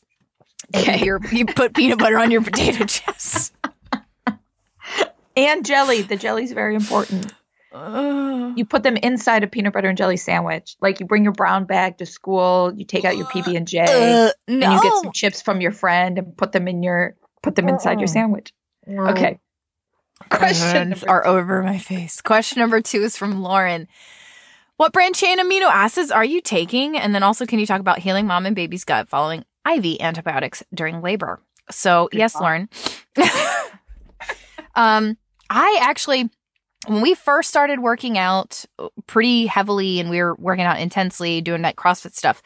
and Okay. your- you put peanut butter on your potato chips. [laughs] And jelly. The jelly's very important. Ugh. You put them inside a peanut butter and jelly sandwich. Like you bring your brown bag to school, you take out your PB and J, Uh, and you get some chips from your friend and put them in your put them inside your Uh-uh. sandwich. Okay. My Question are over my face. Question number two is from Lauren. What branched chain amino acids are you taking? And then also, can you talk about healing mom and baby's gut following IV antibiotics during labor? So, Good yes. Lauren. [laughs] um, I actually, when we first started working out uh, pretty heavily and we were working out intensely, doing that CrossFit stuff,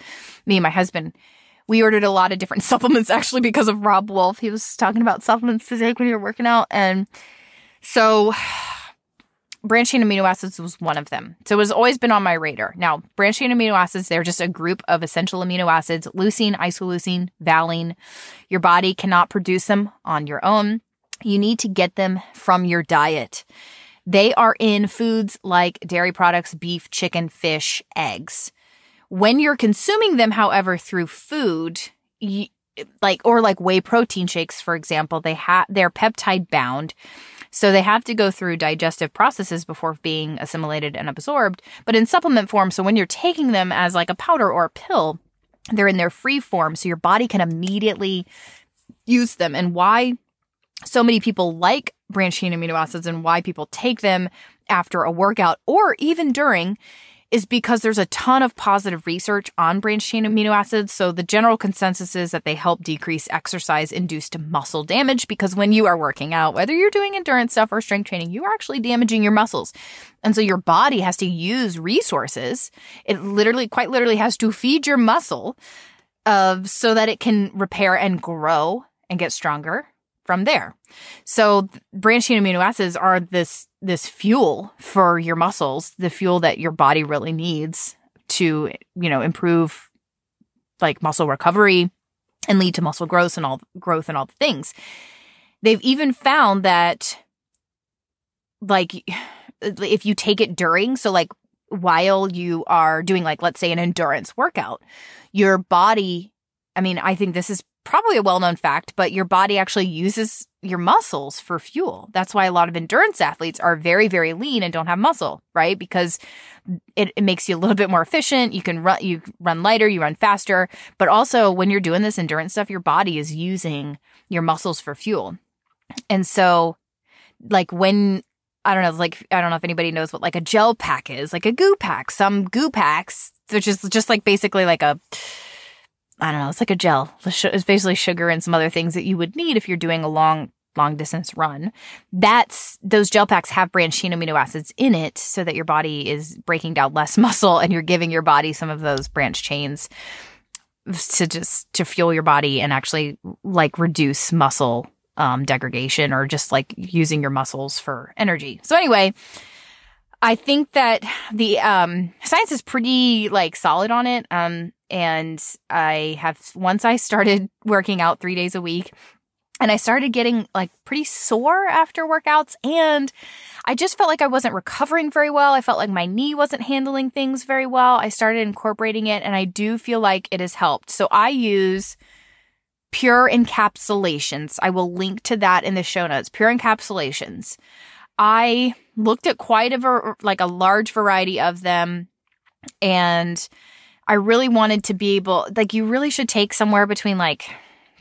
me and my husband, we ordered a lot of different [laughs] supplements actually because of Robb Wolf. He was talking about supplements to take when you're working out. And so [sighs] branched chain amino acids was one of them. So it has always been on my radar. Now, branched chain amino acids, they're just a group of essential amino acids, leucine, isoleucine, valine. Your body cannot produce them on your own. You need to get them from your diet. They are in foods like dairy products, beef, chicken, fish, eggs. When you're consuming them, however, through food, you, like or like whey protein shakes, for example, they have they're peptide bound. So they have to go through digestive processes before being assimilated and absorbed. But in supplement form, so when you're taking them as like a powder or a pill, they're in their free form. So your body can immediately use them. And why so many people like branched chain amino acids and why people take them after a workout or even during is because there's a ton of positive research on branched chain amino acids. So the general consensus is that they help decrease exercise induced muscle damage because when you are working out, whether you're doing endurance stuff or strength training, you are actually damaging your muscles. And so your body has to use resources. It literally, quite literally has to feed your muscle of so that it can repair and grow and get stronger from there. So branched chain amino acids are this this fuel for your muscles, the fuel that your body really needs to, you know, improve like muscle recovery and lead to muscle growth and all growth and all the things. They've even found that like if you take it during, so like while you are doing like let's say an endurance workout, your body I mean, I think this is probably a well known fact, but your body actually uses your muscles for fuel. That's why a lot of endurance athletes are very, very lean and don't have muscle, right? Because it, it makes you a little bit more efficient. You can run, you run lighter, you run faster. But also, when you're doing this endurance stuff, your body is using your muscles for fuel. And so, like, when I don't know, like, I don't know if anybody knows what like a gel pack is, like a goo pack. Some goo packs, which is just like basically like a, I don't know, it's like a gel. It's basically sugar and some other things that you would need if you're doing a long, long distance run. That's, those gel packs have branched amino acids in it so that your body is breaking down less [laughs] muscle and you're giving your body some of those branch chains to just, to fuel your body and actually like reduce muscle um, degradation or just like using your muscles for energy. So anyway, I think that the um, science is pretty like solid on it. Um, and I have once I started [laughs] working out three days a week, and I started getting like pretty sore after workouts, and I just felt like I wasn't recovering very well. I felt like my knee wasn't handling things very well. I started incorporating it, and I do feel like it has helped. So I use Pure Encapsulations. I will link to that in the show notes. Pure Encapsulations. I looked at quite a ver- like a large variety of them and I really wanted to be able like you really should take somewhere between like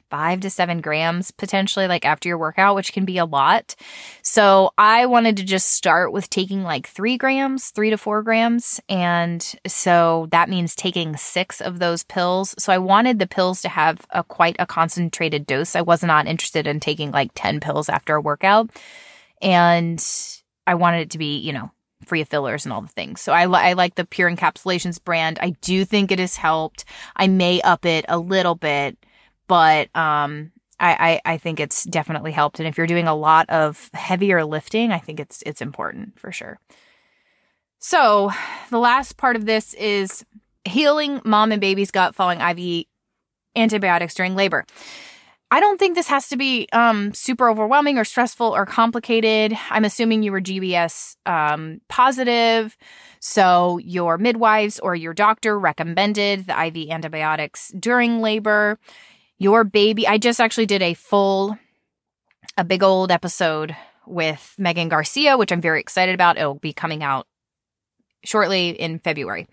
5 to 7 grams potentially like after your workout which can be a lot. So I wanted to just start with taking like 3 grams, 3 to 4 grams and so that means taking 6 of those pills. So I wanted the pills to have a quite a concentrated dose. I was not interested in taking like 10 pills after a workout and I wanted it to be, you know, free of fillers and all the things. So I, li- I like the Pure Encapsulations brand. I do think it has helped. I may up it a little bit, but um, I, I, I think it's definitely helped. And if you're doing a lot of heavier lifting, I think it's it's important for sure. So the last part of this is healing mom and baby's gut following IV antibiotics during labor. I don't think this has to be um, super overwhelming or stressful or complicated. I'm assuming you were GBS um, positive, so your midwives or your doctor recommended the IV antibiotics during labor. Your baby, I just actually did a full, a big old episode with Megan Garcia, which I'm very excited about. It'll be coming out shortly in February.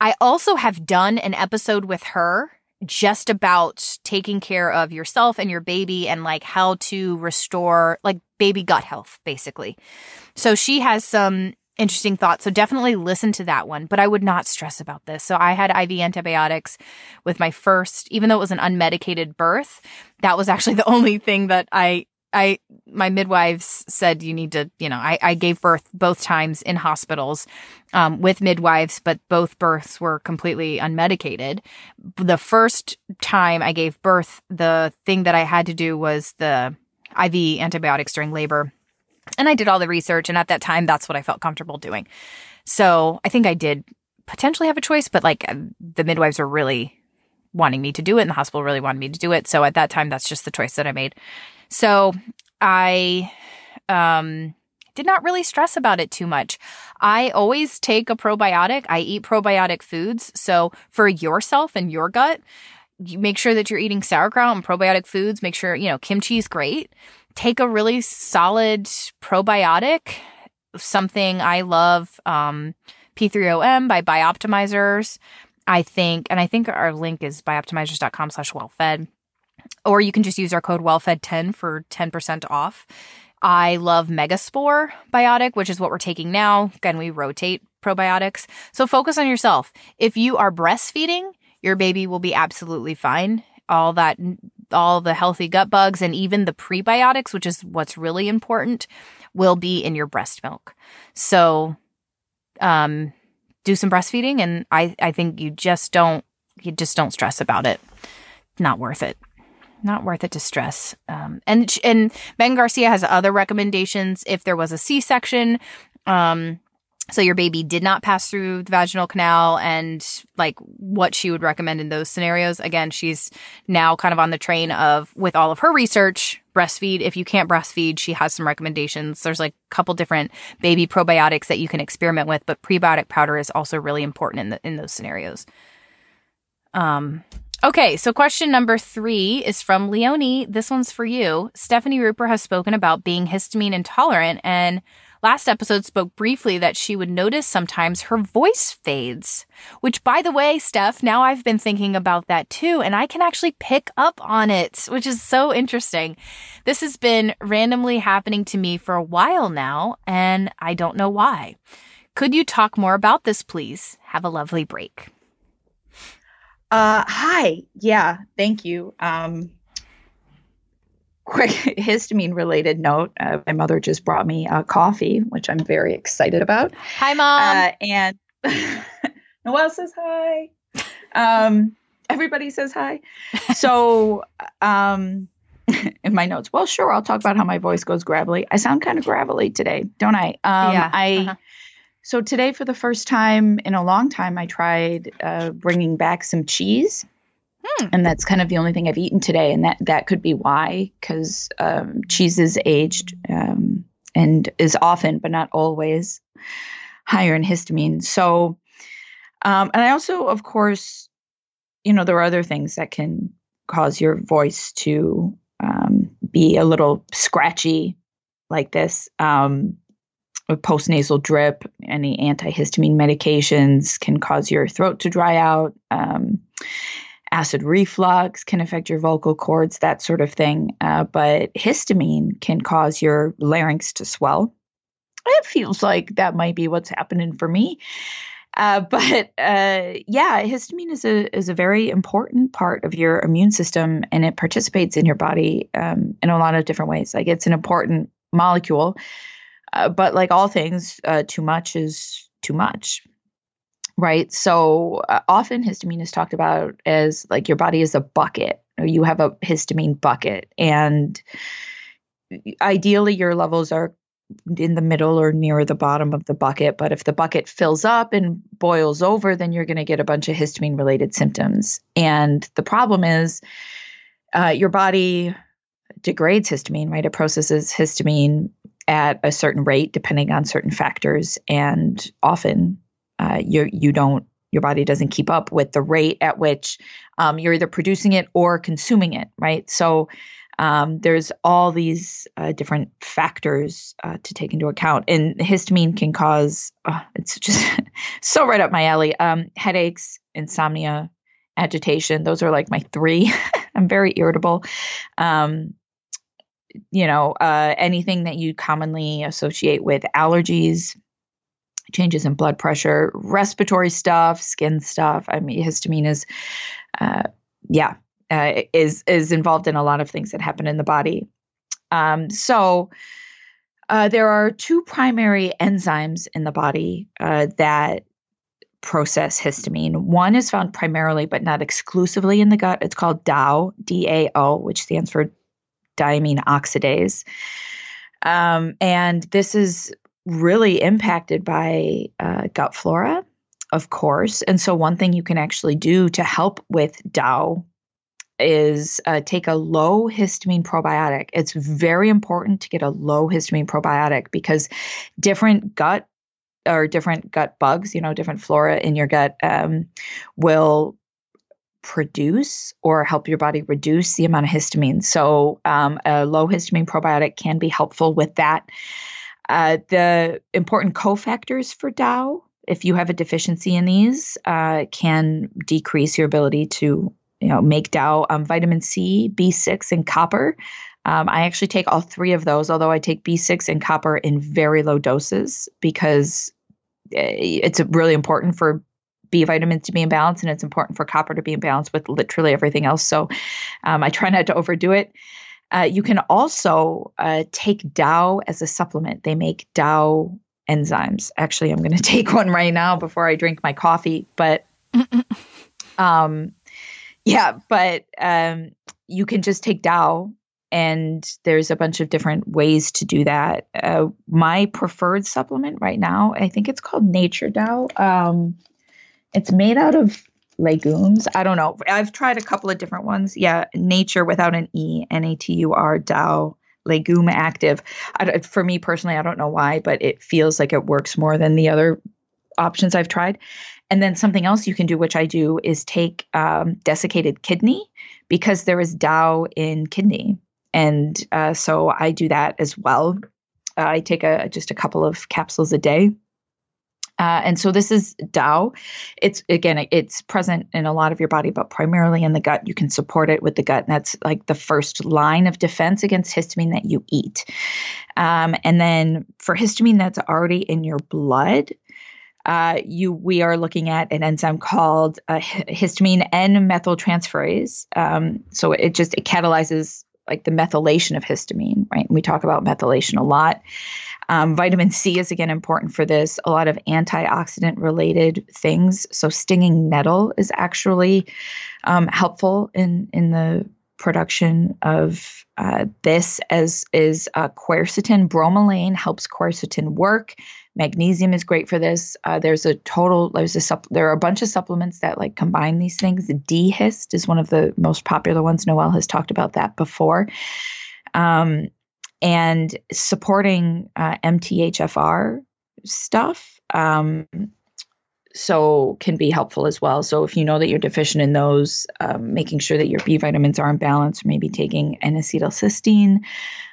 I also have done an episode with her just about taking care of yourself and your baby and like how to restore like baby gut health, basically. So she has some interesting thoughts. So definitely listen to that one, but I would not stress about this. So I had IV antibiotics with my first, even though it was an unmedicated birth, that was actually [laughs] the only thing that I I my midwives said you need to, you know, I, I gave birth both times in hospitals um, with midwives, but both births were completely unmedicated. The first time I gave birth, the thing that I had to do was the IV antibiotics during labor. And I did all the research, and at that time, that's what I felt comfortable doing. So I think I did potentially have a choice, but like the midwives were really wanting me to do it, and the hospital really wanted me to do it. So at that time, that's just the choice that I made. So I um, did not really stress about it too much. I always take a probiotic. I eat probiotic foods. So for yourself and your gut, you make sure that you're eating sauerkraut and probiotic foods. Make sure, you know, kimchi is great. Take a really solid probiotic. Something I love, um, P3OM by Bioptimizers. I think, and I think our link is bioptimizers.com slash wellfed or you can just use our code WellFed10 for 10% off. I love Megaspore Biotic, which is what we're taking now. Again, we rotate probiotics. So focus on yourself. If you are breastfeeding, your baby will be absolutely fine. All that, all the healthy gut bugs and even the prebiotics, which is what's really important, will be in your breast milk. So, um, do some breastfeeding and I, I think you just don't, you just don't stress about it. Not worth it not worth it to stress. Um, and and Megan Garcia has other recommendations if there was a C-section. Um, so your baby did not pass through the vaginal canal and like what she would recommend in those scenarios. Again, she's now kind of on the train of with all of her research, breastfeed. If you can't breastfeed, she has some recommendations. There's like a couple different baby probiotics that you can experiment with, but prebiotic powder is also really important in the, in those scenarios. Um, Okay, so question number three is from Leonie. This one's for you. Stefani Ruper has spoken about being histamine intolerant, and last episode spoke briefly that she would notice sometimes her voice fades. Which, by the way, Steph, now I've been thinking about that too, and I can actually pick up on it, which is so interesting. This has been randomly happening to me for a while now, and I don't know why. Could you talk more about this, please? Have a lovely break. Uh, hi. Yeah, thank you. Um, quick [laughs] histamine related note uh, my mother just brought me a coffee, which I'm very excited about. Hi, mom. Uh, and [laughs] Noelle says hi. Um, everybody says hi. [laughs] So, um, in my notes, well, sure, I'll talk about how my voice goes gravelly. I sound kind of gravelly today, don't I? Um, yeah. I. Uh-huh so today, for the first time in a long time, I tried uh, bringing back some cheese. Hmm. And that's kind of the only thing I've eaten today, and that that could be why, because um, cheese is aged um, and is often, but not always, higher in histamine. So, um, and I also, of course, you know, there are other things that can cause your voice to um, be a little scratchy, like this. Um, postnasal drip, any antihistamine medications can cause your throat to dry out. Um, acid reflux can affect your vocal cords, that sort of thing. Uh, but histamine can cause your larynx to swell. It feels like that might be what's happening for me. Uh, [laughs] but uh, yeah, histamine is a is a very important part of your immune system, and it participates in your body um, in a lot of different ways. Like it's an important molecule uh, but like all things, uh, too much is too much. Right. So uh, often histamine is talked about as like your body is a bucket, or you have a histamine bucket. And ideally, your levels are in the middle or near the bottom of the bucket. But if the bucket fills up and boils over, then you're going to get a bunch of histamine related symptoms. And the problem is uh, your body degrades histamine, right? It processes histamine at a certain rate depending on certain factors and often uh, you you don't your body doesn't keep up with the rate at which um, you're either producing it or consuming it right? So um, there's all these uh, different factors uh, to take into account and histamine can cause uh, it's just [laughs] so right up my alley um, headaches insomnia agitation those are like my three. [laughs] I'm very irritable um, you know, uh, anything that you commonly associate with allergies, changes in blood pressure, respiratory stuff, skin stuff. I mean, histamine is, uh, yeah, uh, is is involved in a lot of things that happen in the body. Um, so uh, there are two primary enzymes in the body uh, that process histamine. One is found primarily, but not exclusively, in the gut. It's called DAO, D A O, which stands for diamine oxidase. Um, and this is really impacted by uh, gut flora, of course. And so, one thing you can actually do to help with DAO is uh, take a low histamine probiotic. It's very important to get a low histamine probiotic because different gut or different gut bugs, you know, different flora in your gut um, will produce or help your body reduce the amount of histamine. So, um, a low histamine probiotic can be helpful with that. Uh, the important cofactors for DAO, if you have a deficiency in these, uh, can decrease your ability to you know make DAO. Um, vitamin C, B6, and copper. Um, I actually take all three of those, although I take B6 and copper in very low doses because eh, it's really important for B vitamins to be in balance, and it's important for copper to be in balance with literally everything else. So um, I try not to overdo it. Uh, you can also uh, take DAO as a supplement. They make DAO enzymes. Actually, I'm going [laughs] to take one right now before I drink my coffee. But [laughs] um, yeah, but um, you can just take DAO, and there's a bunch of different ways to do that. Uh, my preferred supplement right now, I think it's called Natur DAO. Um, it's made out of legumes. I don't know. I've tried a couple of different ones. Yeah, nature without an E, N A T U R, DAO, legume active. I, for me personally, I don't know why, but it feels like it works more than the other options I've tried. And then something else you can do, which I do, is take um, desiccated kidney because there is DAO in kidney. And uh, so I do that as well. Uh, I take a just a couple of capsules a day uh, and so this is DAO. It's again, it's present in a lot of your body, but primarily in the gut. You can support it with the gut. And that's like the first line of defense against histamine that you eat. Um, and then for histamine that's already in your blood, uh, you we are looking at an enzyme called uh, histamine N-methyltransferase. Um, so it just it catalyzes like the methylation of histamine, right? And we talk about methylation a lot. Um, vitamin C is again important for this. A lot of antioxidant related things. So stinging nettle is actually um, helpful in in the production of uh, this. As is uh, quercetin. Bromelain helps quercetin work. Magnesium is great for this. Uh, there's a total. There's a There are a bunch of supplements that like combine these things. The D-Hist is one of the most popular ones. Noelle has talked about that before. Um, and supporting uh, MTHFR stuff. Um, so can be helpful as well. So if you know that you're deficient in those, um, making sure that your B vitamins are in balance, maybe taking N-acetylcysteine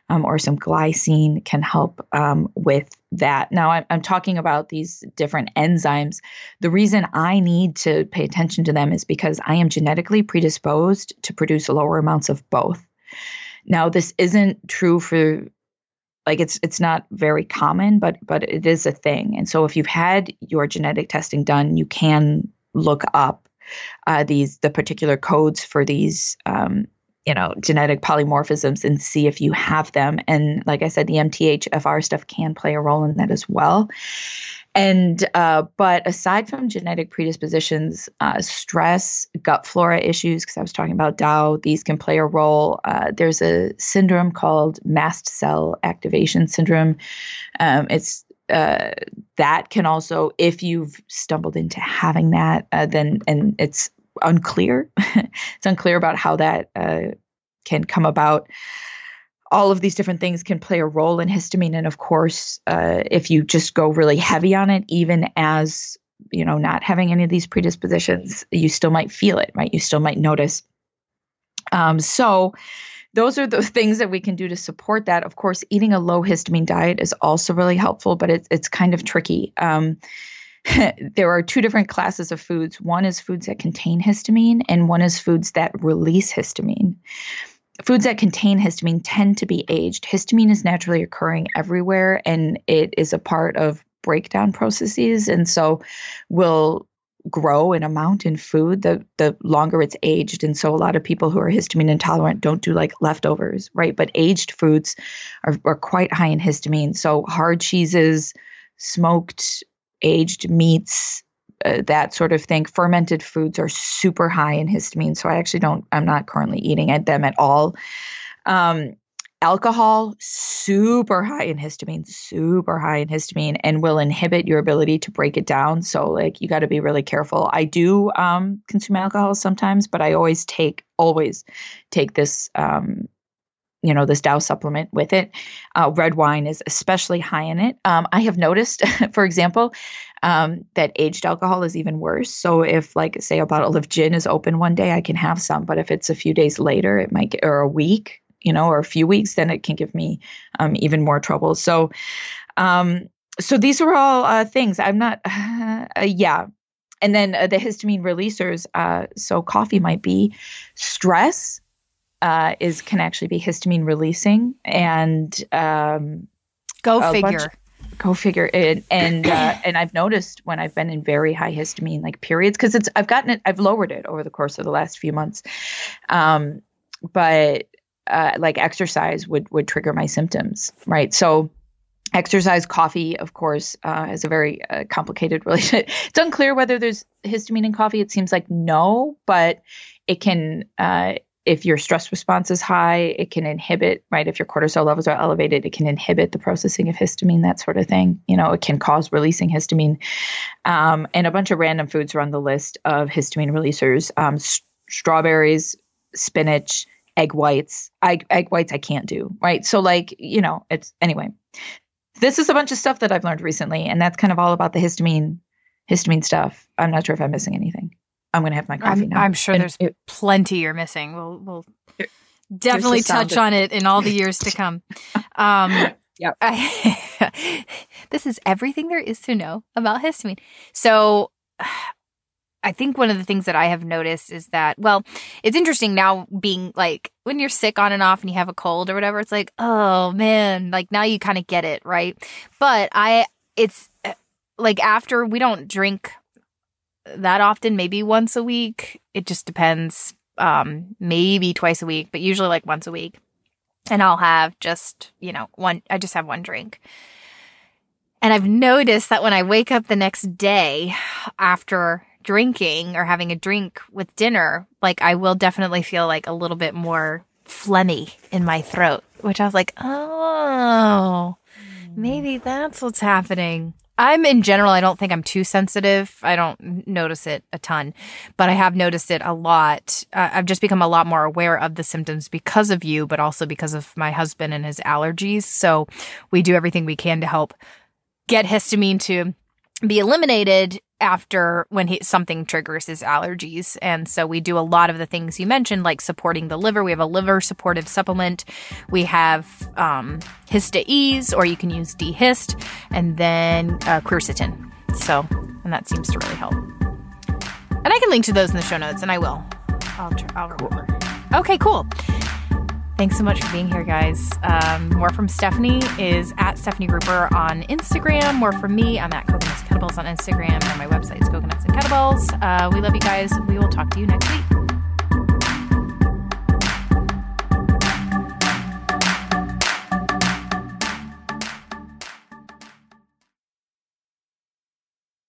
um, or some glycine can help um, with that. Now I'm, I'm talking about these different enzymes. The reason I need to pay attention to them is because I am genetically predisposed to produce lower amounts of both. Now, this isn't true for like it's it's not very common, but but it is a thing. And so if you've had your genetic testing done, you can look up uh, these the particular codes for these um, you know genetic polymorphisms and see if you have them. And like I said, the MTHFR stuff can play a role in that as well. And uh, but aside from genetic predispositions, uh, stress, gut flora issues, because I was talking about DAO, these can play a role. Uh, there's a syndrome called mast cell activation syndrome. Um, it's uh, that can also, if you've stumbled into having that, uh, then and it's unclear. [laughs] it's unclear about how that uh, can come about all of these different things can play a role in histamine. And of course, uh, if you just go really heavy on it, even as you know, not having any of these predispositions, you still might feel it, right? You still might notice. Um, so, those are the [laughs] things that we can do to support that. Of course, eating a low histamine diet is also really helpful, but it's it's kind of tricky. Um, [laughs] there are two different classes of foods. One is foods that contain histamine, and one is foods that release histamine foods that contain histamine tend to be aged. Histamine is naturally occurring everywhere and it is a part of breakdown processes and so will grow in amount in food, the the longer it's aged. And so a lot of people who are histamine intolerant don't do like leftovers, right? But aged foods are, are quite high in histamine. So hard cheeses, smoked aged meats, uh, that sort of thing. Fermented foods are super high in histamine. So I actually don't, I'm not currently eating at them at all. Um, alcohol super high in histamine super high in histamine and will inhibit your ability to break it down so like you got to be really careful i do um, consume alcohol sometimes but i always take always take this um, you know this DAO supplement with it uh, red wine is especially high in it um, i have noticed [laughs] for example um, that aged alcohol is even worse so if like say a bottle of gin is open one day i can have some but if it's a few days later it might get or a week you know, or a few weeks, then it can give me um, even more trouble. So, um, so these are all uh, things. I'm not, [sighs] uh, yeah. And then uh, the histamine releasers. Uh, so coffee might be stress. Uh, is can actually be histamine releasing, and um, go figure. Bunch, go figure it and uh, [clears throat] and i've noticed when i've been in very high histamine like periods because it's i've gotten it i've lowered it over the course of the last few months um but uh, like exercise would would trigger my symptoms, right? So exercise coffee of course uh, is a very uh, complicated [laughs] relationship it's unclear whether there's histamine in coffee it seems like no but it can uh, if your stress response is high it can inhibit right if your cortisol levels are elevated it can inhibit the processing of histamine that sort of thing you know it can cause releasing histamine um, and a bunch of random foods are on the list of histamine releasers um, s- strawberries spinach egg whites. Egg whites I can't do, right? So like, you know, it's anyway. This is a bunch of stuff that I've learned recently, and that's kind of all about the histamine histamine stuff. I'm not sure if I'm missing anything. I'm gonna have my coffee I'm, now. I'm sure and there's it, plenty you're missing. We'll we'll definitely touch on it in all the [laughs] years to come. Um, [laughs] yeah. [laughs] this is everything there is to know about histamine. So [sighs] I think one of the things that I have noticed is that, well, it's interesting now being like when you're sick on and off and you have a cold or whatever, it's like, oh man, like now you kind of get it, right? But I, it's like after we don't drink that often, maybe once a week. It just depends. Um, maybe twice a week, but usually like once a week. And I'll have just, you know, one, I just have one drink. And I've noticed that when I wake up the next day after drinking or having a drink with dinner, like I will definitely feel like a little bit more phlegmy in my throat, which I was like, oh, maybe that's what's happening. I'm in general, I don't think I'm too sensitive. I don't notice it a ton, but I have noticed it a lot. Uh, I've just become a lot more aware of the symptoms because of you, but also because of my husband and his allergies. So we do everything we can to help get histamine to be eliminated after when he, something triggers his allergies. And so we do a lot of the things you mentioned, like supporting the liver. We have a liver supportive supplement. We have um, or you can use D-Hist, and then uh, quercetin. So, and that seems to really help. And I can link to those in the show notes, and I will. I'll, try, I'll remember. Okay, cool. Thanks so much for being here, guys. Um, more from Stefani is at Stefani Ruper on Instagram. More from me, I'm at Coconuts and Kettlebells on Instagram, and my website is Coconuts and Kettlebells. Uh, we love you guys. We will talk to you next week.